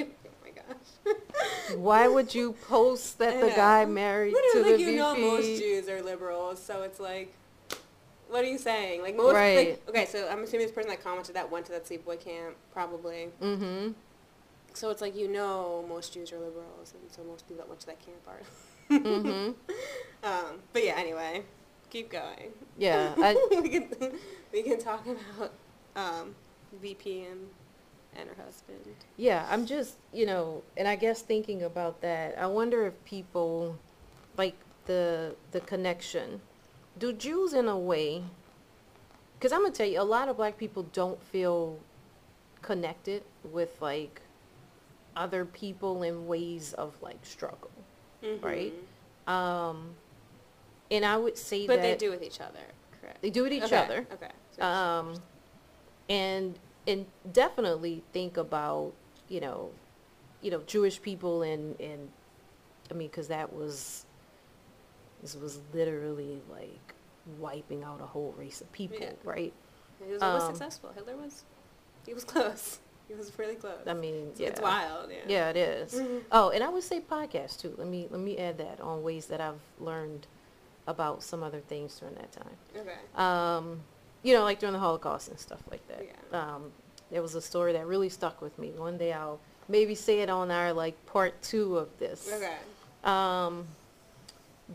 my gosh. Why would you post that the guy married to Literally, the like you VP? know, most Jews are liberals, so it's like, what are you saying? Like most, Right. like, okay, so I'm assuming this person that commented that went to that sleepaway camp, probably. mm-hmm. So it's like you know most Jews are liberals, and so most people that went to that camp are. Mm-hmm. um, but yeah, anyway, keep going. Yeah. I, we can we can talk about um, VP and and her husband. Yeah, I'm just, you know, and I guess thinking about that, I wonder if people like the the connection. Do Jews in a way Because I'm gonna tell you, a lot of black people don't feel connected with like other people in ways of like struggle, right? Mhm. Um, and I would say But that they do with each other, correct? they do with each Okay, other. Okay. So- Um, and and definitely think about you know, you know Jewish people and and I mean because that was this was literally like wiping out a whole race of people, Yeah. right? he was almost um, successful. Hitler was, he was close. He was really close. I mean, it's, yeah, it's wild. Yeah. yeah, it is. Mhm. Oh, and I would say podcast too. Let me let me add that on ways that I've learned about some other things during that time. Okay. um, you know, like during the Holocaust and stuff like that. Yeah. Um, there was a story that really stuck with me. One day I'll maybe say it on our like part two of this. Okay. Um,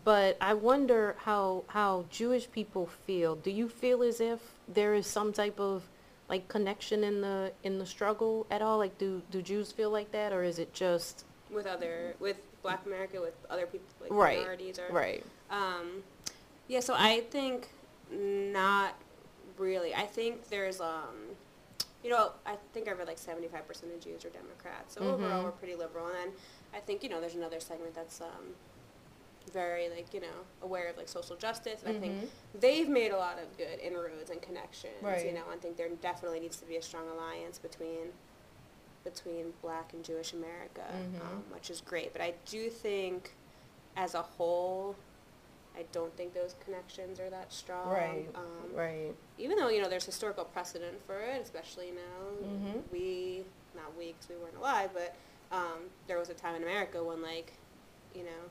but I wonder how how Jewish people feel. Do you feel as if there is some type of like connection in the in the struggle at all? Like, do do Jews feel like that, or is it just With other, with Black America, with other people, like Right, minorities, or right? Um, yeah, so I think not really. I think there's, um, you know, I think I read like 75% of Jews are Democrats. So overall, Mhm. we're pretty liberal. And then I think, you know, there's another segment that's um, very, like, you know, aware of like social justice. And I think Mhm. they've made a lot of good inroads and connections. You know, I think there definitely needs to be a strong alliance between between Black and Jewish America, Mhm. um, which is great. But I do think, as a whole, I don't think those connections are that strong. Right, Um, right. Even though you know there's historical precedent for it, especially now. Mhm. We not we 'cause we weren't alive, but um, there was a time in America when like, you know,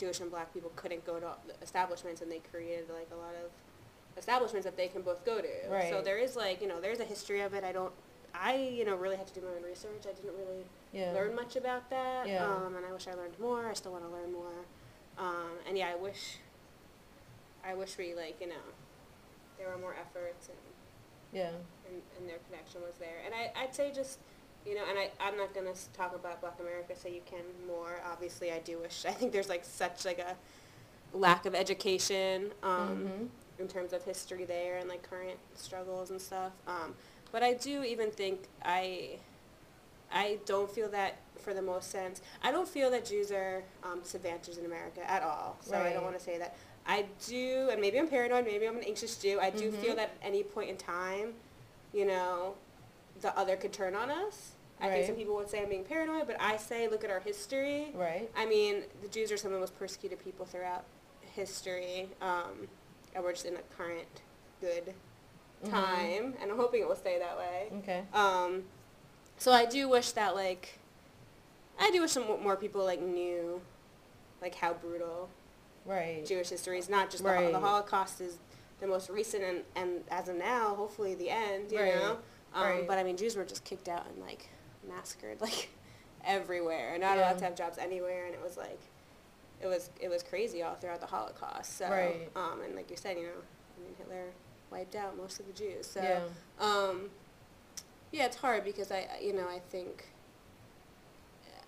Jewish and Black people couldn't go to establishments, and they created like a lot of establishments that they can both go to. So there is like you know there's a history of it. I don't. I you know really had to do my own research. I didn't really Yeah. learn much about that. Yeah. Um, and I wish I learned more. I still want to learn more. Um, and yeah, I wish. I wish we like you know, there were more efforts and Yeah. and, and their connection was there. And I, I'd say just, you know, and I, I'm not going to talk about Black America, so you can more. Obviously, I do wish, I think there's like such like a lack of education um, Mhm. in terms of history there and like current struggles and stuff. Um, but I do even think I, I don't feel that for the most sense. I don't feel that Jews are um, disadvantaged in America at all. So I don't want to say that. I do, and maybe I'm paranoid, maybe I'm an anxious Jew. I do Mhm. feel that at any point in time, you know, the other could turn on us. I think some people would say I'm being paranoid, but I say look at our history. Right. I mean, the Jews are some of the most persecuted people throughout history, um, and we're just in a current good Mhm. time, and I'm hoping it will stay that way. Okay. Um, so I do wish that like, I do wish some more people like knew, like how brutal Right. Jewish history is. Not just the, the Holocaust is the most recent, and, and as of now, hopefully the end. You Right. know, um, Right. but I mean, Jews were just kicked out and like massacred like everywhere, and not Yeah. allowed to have jobs anywhere, and it was like, it was it was crazy all throughout the Holocaust. So, Right. um, and like you said, you know, I mean, Hitler wiped out most of the Jews. So. yeah. Um, yeah, it's hard because I, I- you know, I think,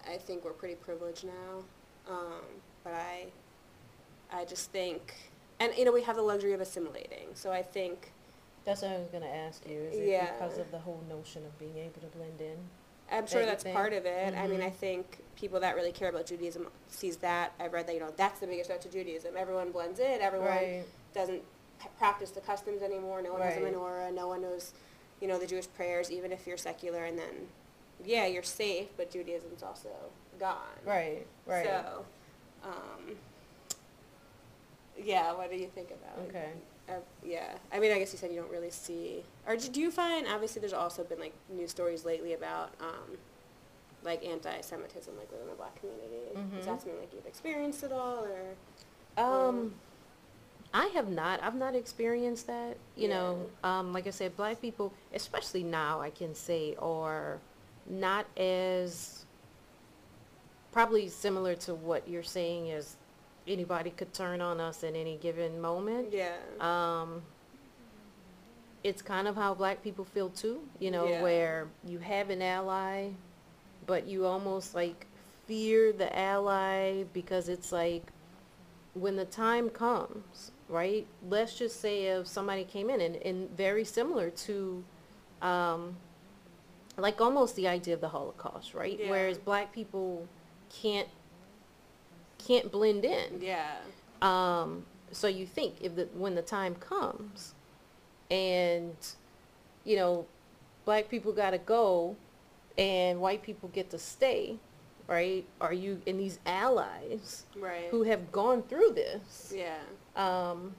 I think we're pretty privileged now, um, but I, I just think, and you know, we have the luxury of assimilating. So I think, That's what I was gonna ask you. Is it Yeah. because of the whole notion of being able to blend in? I'm sure That you that's think? part of it. I mean, I Mhm. think people that really care about Judaism sees that. I've read that, you know, that's the biggest threat to Judaism. Everyone blends in. Everyone doesn't p- practice the customs anymore. No one has a Right. menorah. No one knows, you know, the Jewish prayers, even if you're secular. And then, yeah, you're safe, but Judaism's also gone. Right. Right. So, um, yeah, what do you think about? Okay. Uh, yeah, I mean, I guess you said you don't really see, or do you find? Obviously, there's also been like news stories lately about um, like anti-Semitism, like within the black community. Is Mhm. that something like you've experienced at all, or? Um, I have not. I've not experienced that. You know, um, like I said, black people, especially now, I can say, are not as probably similar to what you're saying is anybody could turn on us at any given moment. Yeah. Um, it's kind of how black people feel too, you know, Yeah. where you have an ally, but you almost like fear the ally because it's like when the time comes, right? Let's just say if somebody came in and, and very similar to, um, like almost the idea of the Holocaust, right? Yeah. Whereas black people can't can't blend in. Yeah. Um, so you think if the when the time comes, and you know, black people got to go, and white people get to stay, right? Are you in these allies Right. who have gone through this? yeah. Um,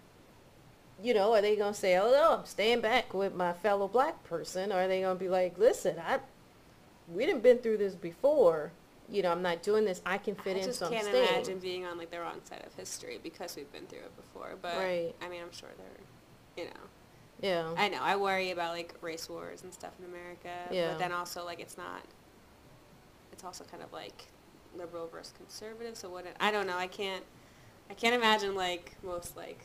you know, are they gonna say, "Oh no, I'm staying back with my fellow black person"? Or are they gonna be like, "Listen, I we didn't been through this before. You know, I'm not doing this. I can fit I in, just so I'm can't staying." imagine being on like the wrong side of history because we've been through it before. But Right. I mean, I'm sure they're, you know, Yeah. I know. I worry about like race wars and stuff in America. Yeah. But then also like it's not. It's also kind of like liberal versus conservative. So what? I don't know. I can't. I can't imagine like most like,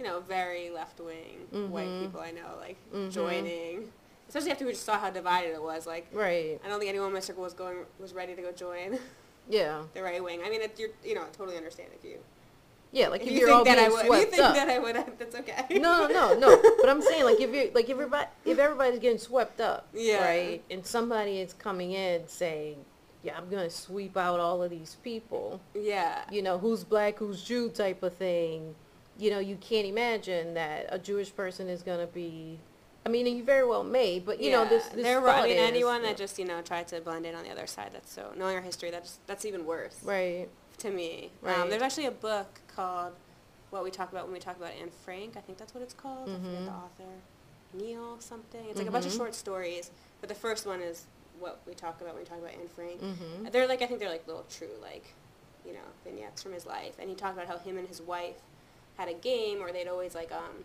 you know, very left wing white Mhm. people I know like Mhm. joining. Especially after we just saw how divided it was. Like right. I don't think anyone in my circle was going was ready to go join Yeah. the right wing. I mean, it, you're you know I totally understand if you Yeah, like if if, you think that I would. If you think up. that I would. That's okay. no, no, no. But I'm saying like if you like if everybody if everybody's getting swept up, Yeah. right, and somebody is coming in saying, "Yeah, I'm gonna sweep out all of these people," Yeah. you know, who's black, who's Jew type of thing. You know, you can't imagine that a Jewish person is gonna be. I mean, you very well may, but you know, this this There were, thought I mean, is, anyone that just you know tried to blend in on the other side. That's so knowing our history. That's that's even worse right, to me. Right. Um, there's actually a book called "What We Talk About When We Talk About Anne Frank." I think that's what it's called. I forget Mhm. the author, Neil something. It's like a bunch of Mhm. short stories, but the first one is what we talk about when we talk about Anne Frank. mm-hmm. They're like I think they're like little true like, you know, vignettes from his life, and he talked about how him and his wife had a game, or they'd always like um,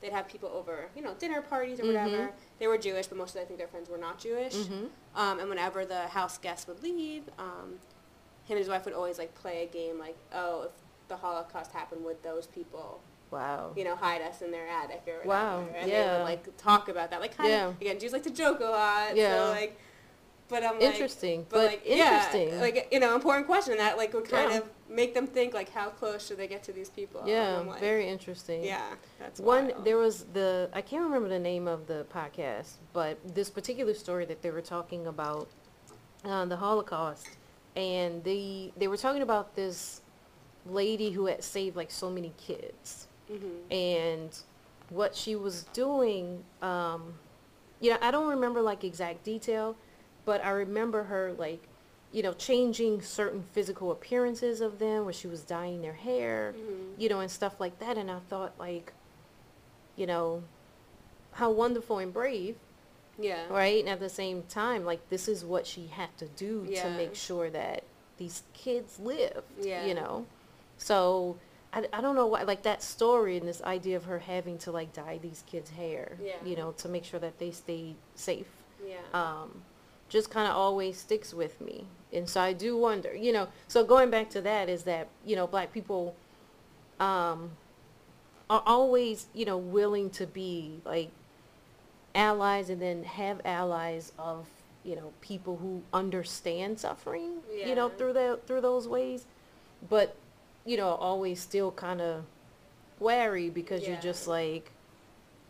they'd have people over, you know, dinner parties or whatever. Mhm. They were Jewish, but most of I think their friends were not Jewish. Mm-hmm. Um, and whenever the house guests would leave, um, him and his wife would always like play a game like, oh, if the Holocaust happened, would those people, Wow. you know, hide us in their attic or whatever? Wow, And they yeah. would like talk about that, like kind Yeah. of again, Jews like to joke a lot. Yeah. So like, but I'm like, Interesting, but, but like interesting. yeah, like you know, important question that like would kind Yeah. of make them think like, how close should they get to these people? Yeah, like, very interesting. Yeah, that's One, wild. there was the, I can't remember the name of the podcast, but this particular story that they were talking about, uh, the Holocaust, and they, they were talking about this lady who had saved like so many kids, Mhm. and what she was doing, um, you know, I don't remember like exact detail, but I remember her like, you know, changing certain physical appearances of them, where she was dyeing their hair, Mhm. you know, and stuff like that. And I thought, like, you know, how wonderful and brave, Yeah. right? And at the same time, like, this is what she had to do Yeah. to make sure that these kids lived, Yeah. you know? So, I, I don't know why, like, that story and this idea of her having to, like, dye these kids' hair, Yeah. you know, to make sure that they stay safe Yeah. um, just kind of always sticks with me. And so I do wonder, you know, so going back to that is that, you know, black people um, are always, you know, willing to be like allies and then have allies of, you know, people who understand suffering, you know, through that, through those ways. But, you know, always still kind of wary because you're just like,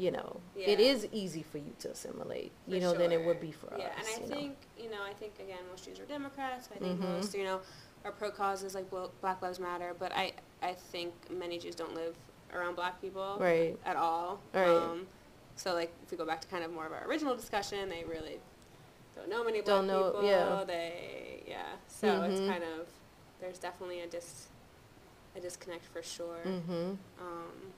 you know, it Yeah. is easy for you to assimilate, For you know, than it would be for yeah, us. and I you know. think you know, I think again, most Jews are Democrats. I think Mhm. most you know are pro causes like Black Lives Matter. But I I think many Jews don't live around Black people Right. at all. Right. Um, so like if we go back to kind of more of our original discussion, they really don't know many Black Don't know- people. yeah. They yeah. So it's Mhm. kind of there's definitely a dis a disconnect for sure. Mm-hmm. Um,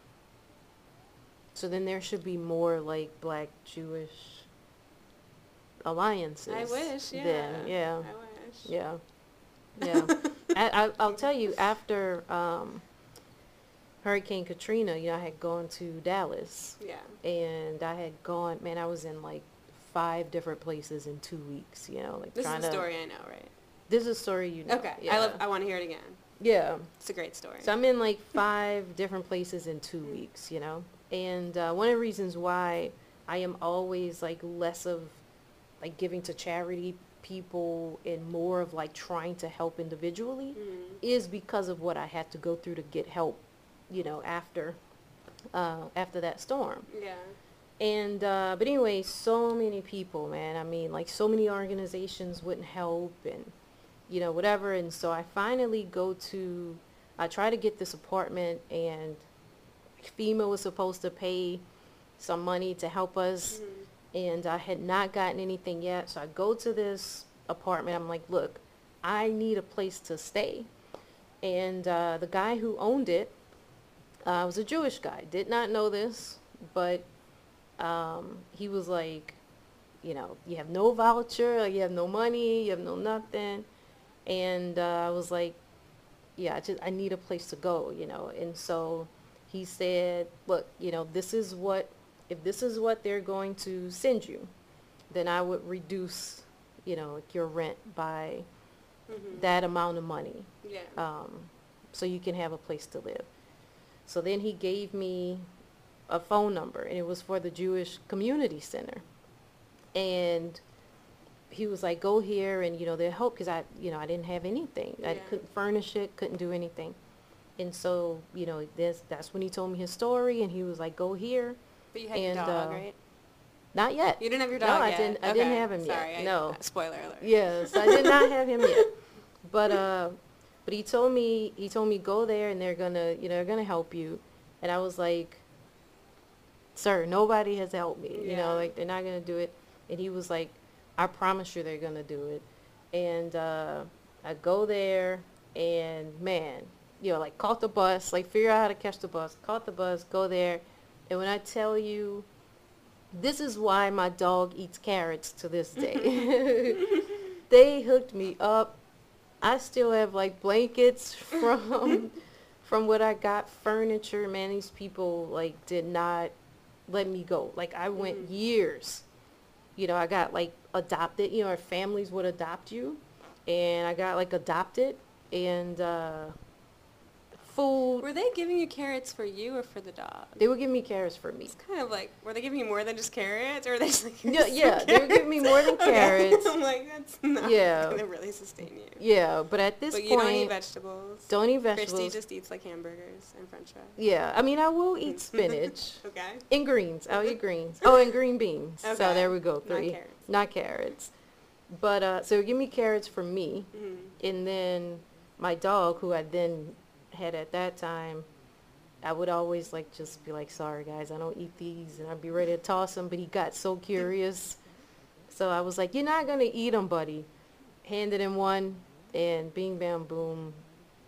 So then there should be more like black Jewish alliances. I wish. Yeah. Then yeah, I wish. yeah, yeah. I, I, I'll tell you after um, Hurricane Katrina, you know, I had gone to Dallas Yeah. and I had gone. Man, I was in like five different places in two weeks. You know, like This is a the to. story I know, right? This is a story you know. Okay. Yeah. I love. I want to hear it again. yeah. It's a great story. So I'm in like five different places in two weeks, you know? And uh, one of the reasons why I am always like less of like giving to charity people and more of like trying to help individually Mm. is because of what I had to go through to get help, you know, after, uh, after that storm. Yeah. And, uh, but anyway, so many people, man. I mean, like so many organizations wouldn't help and, you know, whatever. And so I finally go to, I try to get this apartment and FEMA was supposed to pay some money to help us. Mhm. And I had not gotten anything yet. So I go to this apartment. I'm like, look, I need a place to stay. And, uh, the guy who owned it, uh, was a Jewish guy. Did not know this, but um, he was like, you know, you have no voucher, you have no money, you have no nothing. And uh, I was like, yeah, I just I need a place to go, you know. And so he said, look, you know, this is what if this is what they're going to send you, then I would reduce, you know, your rent by Mhm. that amount of money Yeah. um, so you can have a place to live. So then he gave me a phone number, and it was for the Jewish Community Center. And he was like, "Go here, and you know they'll help," because I, you know, I didn't have anything. I couldn't furnish it, couldn't do anything. And so, you know, this that's when he told me his story, and he was like, "Go here." But you had your and, dog, uh, right? Not yet. You didn't have your dog no, dog I didn't- I didn't have him yet. I- No. spoiler alert. Yes, I did not have him yet. But uh, but he told me he told me go there and they're gonna you know they're gonna help you, and I was like, sir, nobody has helped me. You Yeah. know, like they're not gonna do it. And he was like, I promise you they're gonna do it. And uh, I go there and man, you know, like caught the bus, like figure out how to catch the bus, caught the bus, go there, and when I tell you. This is why my dog eats carrots to this day. they hooked me up. I still have like blankets from from what I got, furniture. Man, these people like did not let me go. Like I went Mhm. years. You know, I got like adopted. You know, our families would adopt you, and I got like adopted and uh, food. Were they giving you carrots for you or for the dog? They would give me carrots for me. It's kind of like, were they giving you more than just carrots, or were they just like? Yeah, yeah, they were giving me more than carrots. I'm like, that's not Yeah. gonna really sustain you. Yeah, but at this but you point, don't eat vegetables. don't eat vegetables. Christy just eats like hamburgers and French fries. Yeah, I mean, I will eat spinach. Okay. And greens. I'll eat greens. Oh, and green beans. Okay. So there we go. Three. Not carrots. Not carrots. But uh, so give me carrots for me, Mhm. and then my dog, who I then had at that time, I would always like just be like, "Sorry guys, I don't eat these," and I'd be ready to toss them. But he got so curious, so I was like, "You're not gonna eat them, buddy." Handed him one, and bing bam boom,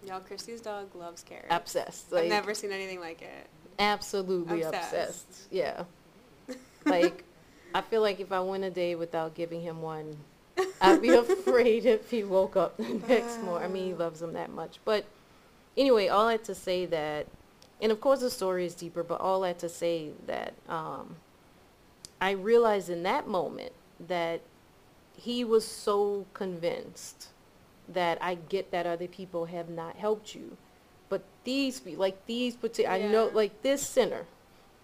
Y'all, Christy's dog loves carrots. obsessed. I've never seen anything like it. absolutely Obsessed. obsessed. Yeah. Like, I feel like if I went a day without giving him one, I'd be afraid if he woke up the next morning. I mean, he loves them that much. But anyway, all that to say that, and of course the story is deeper, but all that to say that um, I realized in that moment that he was so convinced that I get that other people have not helped you. But these, like these particular, I know, like this center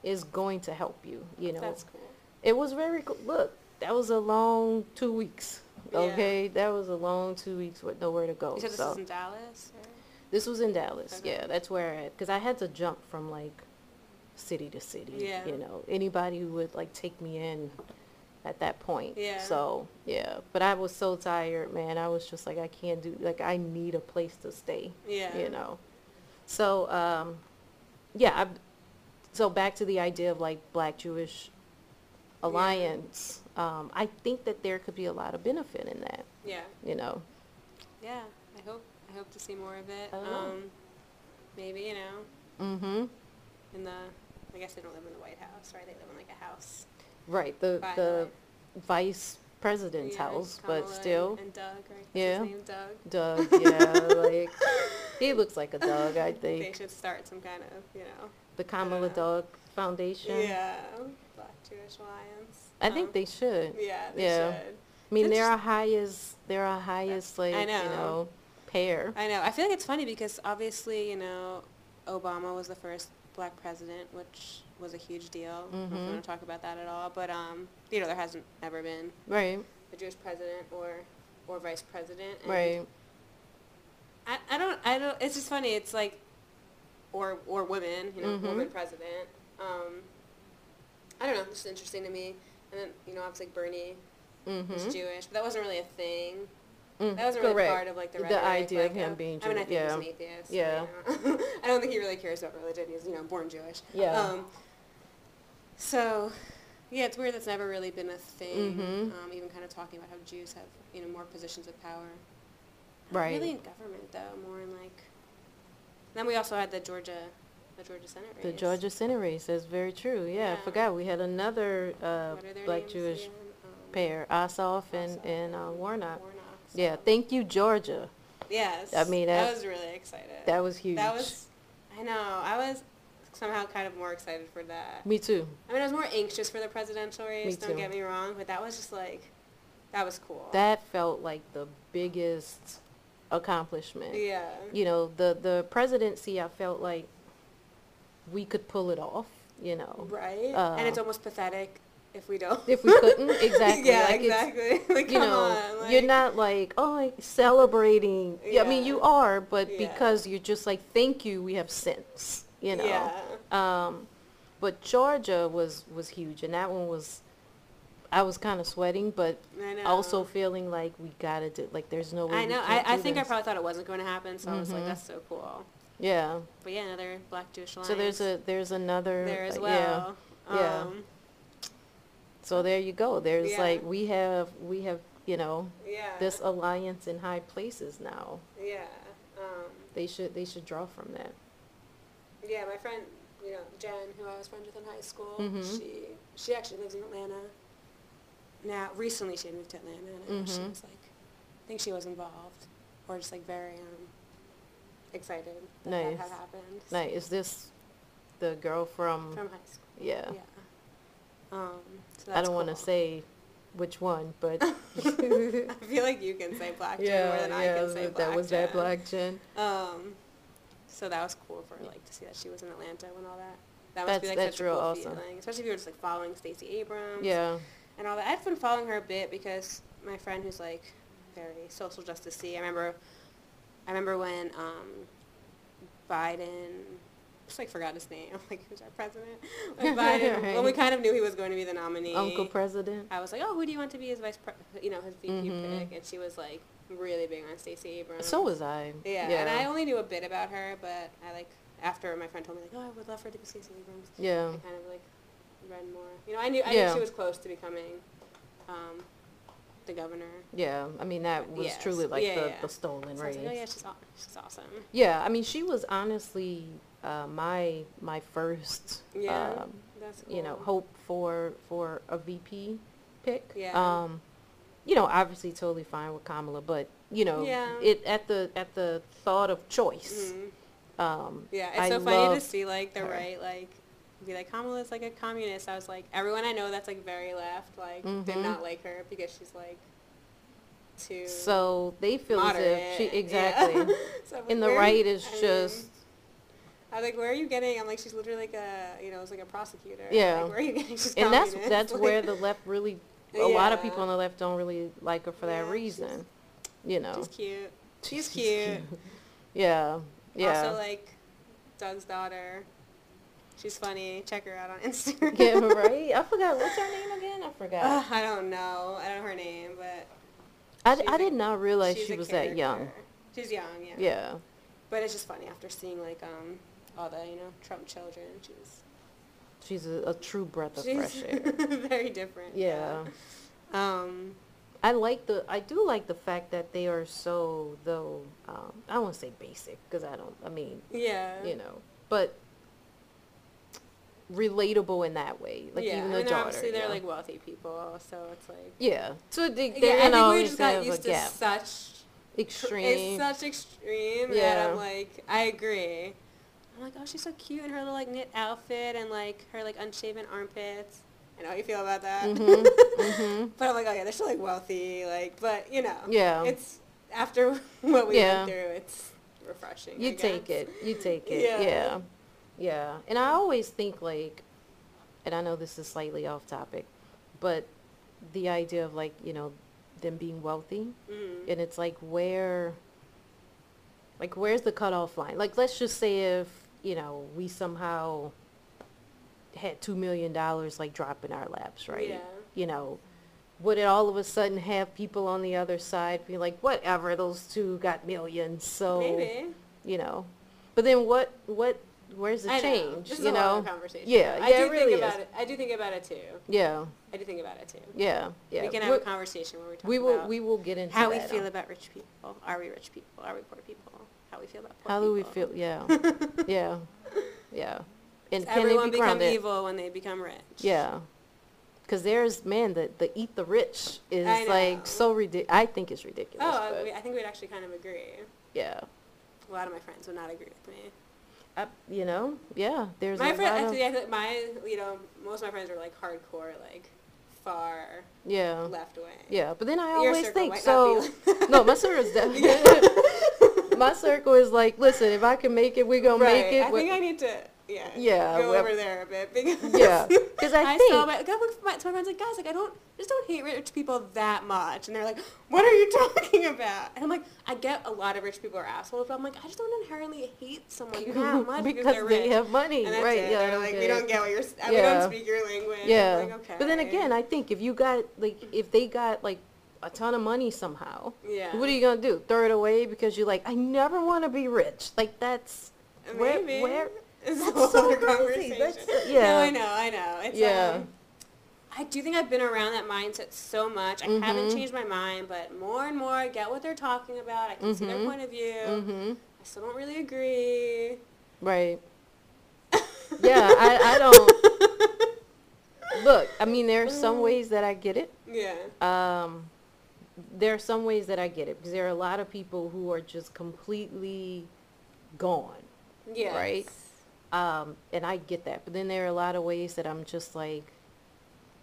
is going to help you, you know. That's cool. It was very cool. Look, that was a long two weeks. Yeah. Okay, that was a long two weeks with nowhere to go. You said this so is in Dallas? Or? This was in Dallas. Okay. Yeah, that's where I, because I had to jump from like city to city. Yeah. You know, anybody who would like take me in at that point. Yeah. So yeah, but I was so tired, man. I was just like, I can't do. Like, I need a place to stay. Yeah. You know. So um, yeah. I, so back to the idea of like Black Jewish alliance. Yeah. Um, I think that there could be a lot of benefit in that. Yeah. You know. Yeah. I hope I hope to see more of it. I. Um, maybe you know Mm-hmm. in the. I guess they don't live in the White House, right? They live in like a house. Right. The by, the like, vice president's yeah, house, but still, And, and Doug, right? Yeah. His name Doug. Doug. Yeah, like he looks like a dog. I think They should start some kind of, you know. the Kamala know. Dog Foundation. Yeah. Black Jewish Alliance. I think Um, they should. Yeah. They yeah. should. I mean, they're our highest. They're our highest, like you know. know, pair. I know. I feel like it's funny because obviously, you know, Obama was the first black president, which was a huge deal. I don't know if we want to talk about that at all, but um, you know, there hasn't ever been Right. a Jewish president or or vice president. And Right. I, I don't I don't it's just funny it's like or or women you know Mhm. woman president um I don't know it's just interesting to me and then you know obviously Bernie Mm-hmm. was Jewish but that wasn't really a thing Mm, that wasn't really correct. part of like the The rhetoric, idea of like, him uh, being I mean I think he's yeah. an atheist Yeah. you know. I don't think he really cares about religion he's you know born Jewish Yeah. um so yeah it's weird that's never really been a thing Mhm. um even kind of talking about how Jews have you know more positions of power Right. really in government though, more in like. Then we also had the Georgia, the Georgia Senate race. The Georgia Senate race, that's very true. Yeah, Yeah. I forgot. We had another uh, What are their black names Jewish? Um, pair, Ossoff and, Ossoff and uh, Warnock. Warnock, Yeah, thank you, Georgia. Yes. I mean, I that- was really excited. That was huge. That was. I know. I was somehow kind of more excited for that. Me too. I mean, I was more anxious for the presidential race. too. Don't get me wrong, but that was just like, that was cool. That felt like the biggest accomplishment. Yeah. You know, the, the presidency, I felt like we could pull it off, you know. Right. Uh, and it's almost pathetic if we don't. If we couldn't, exactly. yeah, like exactly. like, you know, on. Like, you're not like, oh, like, celebrating. Yeah. I mean, you are, but Yeah. because you're just like, thank you, we have sense, you know. Yeah. Um, but Georgia was was huge, and that one was, I was kind of sweating, but also feeling like we gotta do, like, there's no way. I know. I, I think I probably thought it wasn't going to happen, so I was like, Mhm. that's so cool. Yeah. But yeah, another Black Jewish alliance. So there's a there's another there as uh, well. Yeah. Yeah. So there you go. There's Yeah. like we have we have you know yeah. this alliance in high places now. Yeah. Um, They should they should draw from that. yeah, my friend, you know, Jen, who I was friends with in high school, Mhm. she she actually lives in Atlanta. Now, recently she had moved to Atlanta, and I know she Mhm. was like, I think she was involved, or just like very um, excited that Nice. that had happened. Now, is this the girl from? From high school. yeah. Yeah. Um, so I don't want to say which one, but I feel like you can say black Jen more than I can say that black was that black Jen. Um, so that was cool for like to see that she was in Atlanta when all that. That must be like that's such a real cool awesome. feeling, especially if you were just like following Stacey Abrams. Yeah. And all that. I've been following her a bit because my friend who's like very social justice I remember, I remember when um, Biden. Just like forgot his name. I'm like, who's our president? Like Biden. When we kind of knew he was going to be the nominee. Uncle President. I was like, oh, who do you want to be his vice, pre- you know, his VP Mhm. pick? And she was like really big on Stacey Abrams. So was I. Yeah, and I only knew a bit about her, but I like after my friend told me like, oh, I would love for her to be Stacey Abrams. Yeah. I kind of like read more. You know, I knew I Yeah. knew she was close to becoming um, the governor. Yeah. I mean, that was Yes. truly like Yeah, the, yeah. the stolen So race. like, oh yeah, she's, she's awesome. Yeah, I mean, she was honestly uh, my my first, Yeah, um, that's cool. you know, hope for for a VP pick. Yeah. Um, you know, obviously totally fine with Kamala, but you know, Yeah. it at the at the thought of choice. Mhm. Um, Yeah, it's I so funny to see like the her. right like be like Kamala's like a communist. I was like everyone I know that's like very left like did Mhm. not like her because she's like too So they feel moderate. as if she Yeah. exactly, So I'm like, and the right is I mean, just I was like, where are you getting? I'm like, she's literally like a, you know, it's like a prosecutor. Yeah. Like, where are you getting? She's and that's communist. that's Like, where the left really a lot of people on the left don't really like her for that Yeah, she's- reason. You know, She's cute. She's, She's cute. Yeah, yeah. Also, like, Doug's daughter. She's funny. Check her out on Instagram. yeah, right. I forgot what's her name again. I forgot. Ugh, I don't know. I don't know her name, but I, she's I a- did not realize she was that young. She's young, yeah. Yeah, But it's just funny after seeing like um all the you know Trump children. She's she's a, a true breath of fresh air. very different. Yeah. Um. I like the I do like the fact that they are so though um, I don't say basic because I don't I mean Yeah. you know but relatable in that way like yeah. even I mean, daughter obviously they're yeah. like wealthy people, so it's like. yeah so they, Yeah, they're I gonna think we just got used to gap such extreme It's such extreme that I'm like, I agree. I'm like, oh, she's so cute in her little like knit outfit and like her like unshaven armpits. I know how you feel about that. Mhm, mhm. But I'm like, oh yeah, they're still like wealthy, like, but you know, Yeah. it's after what we Yeah. went through, it's refreshing. You take it. You take it. Yeah. Yeah. yeah. And I always think like, and I know this is slightly off topic, but the idea of like, you know, them being wealthy. Mhm. And it's like where, like where's the cutoff line? Like let's just say if you know we somehow had two million dollars like drop in our laps, right? Yeah. You know, would it all of a sudden have people on the other side be like, whatever, those two got millions, so Maybe. you know. But then what? What? Where's the I change? This is you a know? conversation. Yeah, I do it really think is. about it. I do think about it too. Yeah, I do think about it too. yeah, yeah. We can have We're- a conversation where we talk we will. about We will get into how we feel about rich people. Are we rich people? Are we poor people? How we feel about poor How do we people. feel? Yeah, yeah, yeah. And can everyone it be become grounded? evil when they become rich? Yeah. Because there's, man, the, the eat the rich is I know. like so ridiculous. I think it's ridiculous. Oh, I, but we- I think we'd actually kind of agree. yeah. A lot of my friends would not agree with me. I, you know, yeah, there's my a friend, lot actually, of, I think my, you know, most of my friends are like hardcore, like far yeah, left wing. yeah. But then I Your always circle think, might so, not be like no, my circle is definitely, my circle is like, listen, if I can make it, we're going to right. make it. I think I need to, yeah, Yeah, go well- over there a bit because yeah, because I, I, think, saw my, got with my, to my friends like, guys, like I don't, just don't hate rich people that much, and they're like, what are you talking about? And I'm like, I get a lot of rich people are assholes, but I'm like, I just don't inherently hate someone that much because, because they're they rich. have money, and that's right? it. Yeah, I they're don't like, get we don't get what you're, s- we don't speak your language. Yeah. Like, okay. But then again, I think if you got like if they got like a ton of money somehow, yeah. what are you gonna do? Throw it away because you're like, I never want to be rich. Like that's where Maybe. where It's That's so crazy. That's- No, yeah. I know, I know. It's, Yeah. um, I do think I've been around that mindset so much. I haven't Mhm. changed my mind, but more and more I get what they're talking about. I can see their Mhm. point of view. mm-hmm. I still don't really agree. right. Yeah, I, I don't look. I mean, there are some ways that I get it. Yeah. Um, there are some ways that I get it because there are a lot of people who are just completely gone. Yeah. Right? Um, and I get that. But then there are a lot of ways that I'm just like,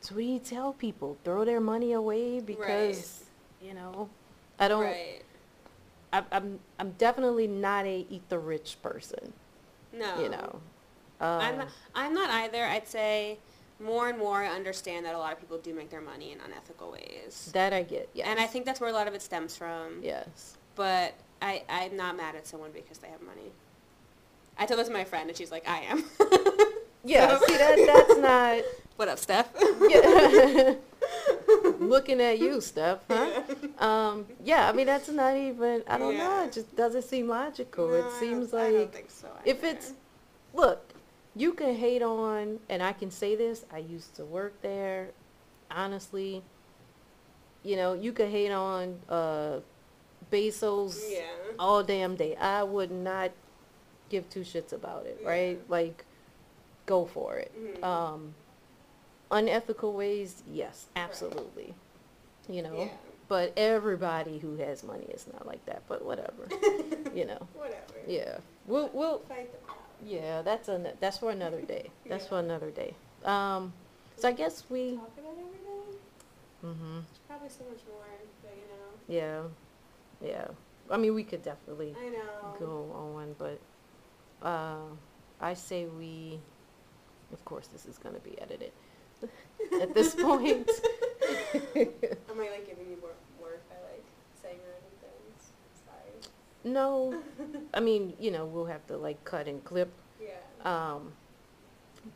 so what do you tell people? Throw their money away because, you know, I don't, Right. I, I'm, I'm definitely not a eat the rich person, No. you know. I'm Um, not, I'm not either. I'd say more and more I understand that a lot of people do make their money in unethical ways. that I get, yes. And I think that's where a lot of it stems from. Yes. But I, I'm not mad at someone because they have money. I told this to my friend, and she's like, I am. Yeah, So- see, that, that's not, what up, Steph? yeah. looking at you, Steph, huh? Um, yeah, I mean, that's not even, I don't know, Yeah. it just doesn't seem logical. No, it seems don't- I don't like, think so if either. it's, look, you can hate on, and I can say this, I used to work there, honestly, you know, you could hate on, uh, Bezos Yeah. all damn day. I would not give two shits about it, right? Like, go for it. Mhm. Um, unethical ways, yes, absolutely. You know, Yeah. but everybody who has money is not like that. But whatever, you know. Whatever. Yeah, we'll we'll Fight the power. Yeah. That's a that's for another day. That's Yeah. for another day. Um, so I guess we. Talk about everything? Mhm. There's probably so much more, but you know. Yeah, yeah. I mean, we could definitely I know. go on, but uh, I say we. Of course, this is going to be edited at this point. Am I like giving you more work by like saying random things? Sorry. No, I mean, you know, we'll have to like cut and clip. Yeah. Um,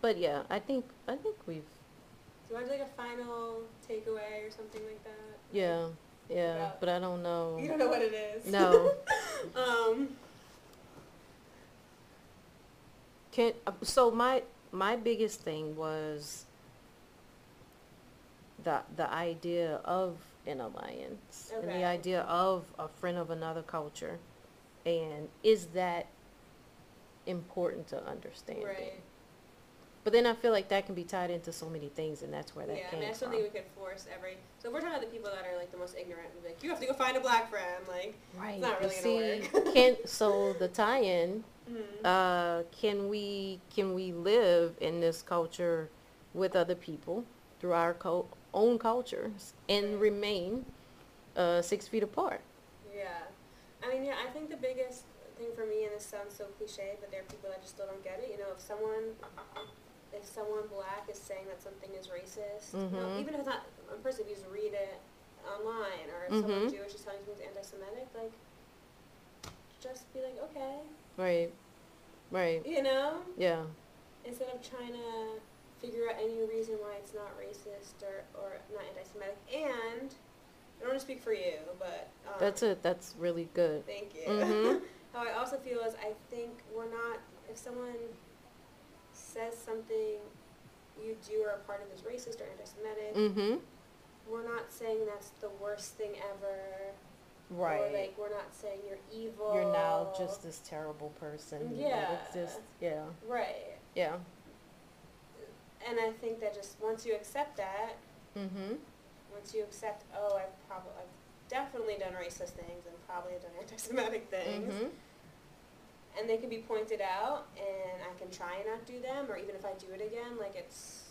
but yeah, I think I think we've Do you want to do like a final takeaway or something like that? yeah yeah, Yeah. but I don't know. You don't know what it is. No. um. Can uh, so my my biggest thing was the the idea of an alliance and Okay. the idea of a friend of another culture, and is that important to understanding? Right. But then I feel like that can be tied into so many things, and that's where that yeah, I came mean, I still from. think we could force every. So if we're talking about the people that are like the most ignorant, be like, you have to go find a black friend. Like, right. not you really gonna see, work. can so the tie-in mhm. uh, can we can we live in this culture with other people through our co- own cultures and Right. remain uh, six feet apart? yeah. I mean, yeah, I think the biggest thing for me, and this sounds so cliche, but there are people that just still don't get it. You know, if someone, if someone black is saying that something is racist, you know, Mhm. even if it's not in person, if you just read it online, or if someone Mhm. Jewish is telling you something's anti-Semitic, like, just be like, okay, Right. Right. you know, Yeah. instead of trying to figure out any reason why it's not racist or, or not anti-Semitic. And I don't want to speak for you, but um, That's it. That's really good. Thank you. Mhm. How I also feel is I think we're not, if someone says something you do or a part of is racist or anti-Semitic, Mm-hmm. we're not saying that's the worst thing ever. Or Right. like we're not saying you're evil. You're now just this terrible person. Yeah. Just yeah. right. Yeah. And I think that just once you accept that, Mm-hmm. Once you accept, oh, I've probably, I've definitely done racist things and probably have done anti-Semitic things, Mm-hmm. and they can be pointed out, and I can try and not do them, or even if I do it again, like it's,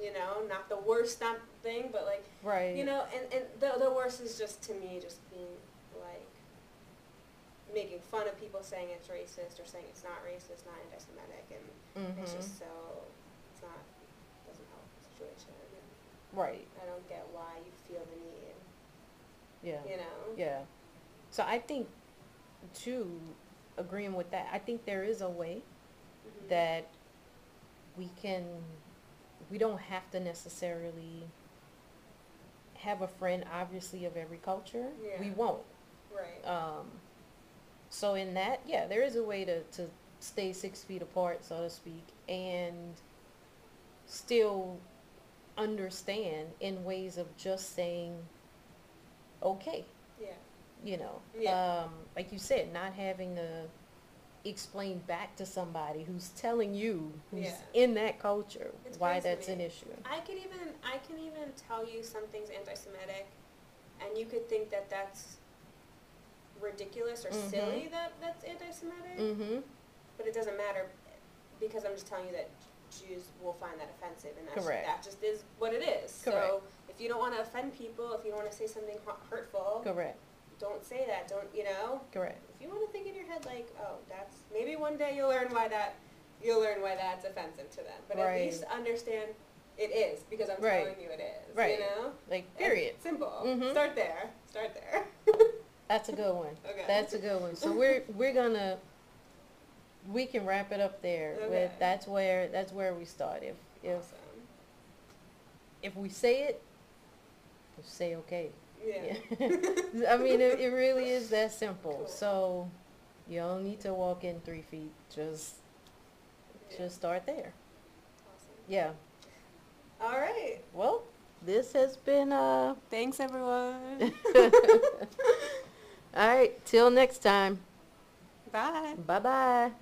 you know, not the worst not thing, but like, Right. you know, and, and the, the worst is just to me just being like making fun of people saying it's racist or saying it's not racist, not anti-Semitic, and Mm-hmm. it's just so, it's not, doesn't help the situation. And right. I don't get why you feel the need, Yeah. you know? Yeah. So I think, too, agreeing with that, I think there is a way Mhm. that we can, we don't have to necessarily have a friend, obviously, of every culture. Yeah. We won't. Right. Um, so in that, yeah, there is a way to, to stay six feet apart, so to speak, and still understand in ways of just saying, okay, yeah. you know, Yeah. um, like you said, not having to explain back to somebody who's telling you who's Yeah. in that culture It's why that's an issue. I could even I can even tell you something's anti-Semitic, and you could think that that's ridiculous or Mhm. silly that that's anti-Semitic, Mm-hmm. but it doesn't matter because I'm just telling you that Jews will find that offensive, and that's Correct. that just is what it is. So if you don't want to offend people, if you don't want to say something hurtful, Correct. don't say that. Don't you know? Correct. If you want to think in your head like, oh, that's maybe one day you'll learn why that you'll learn why that's offensive to them. But at least understand it is because I'm Right. telling you it is. Right. You know? Like, And period. Simple. Mhm. Start there. Start there. That's a good one. Okay. That's a good one. So we're we're gonna we can wrap it up there Okay. with that's where that's where we start. If if awesome. if we say it, we say okay. Yeah. I mean, it, it really is that simple. Cool. So you don't need to walk in three feet. Just Yeah. just start there. Awesome. Yeah. All right. Well, this has been uh. Thanks, everyone. All right. Till next time. Bye. Bye. Bye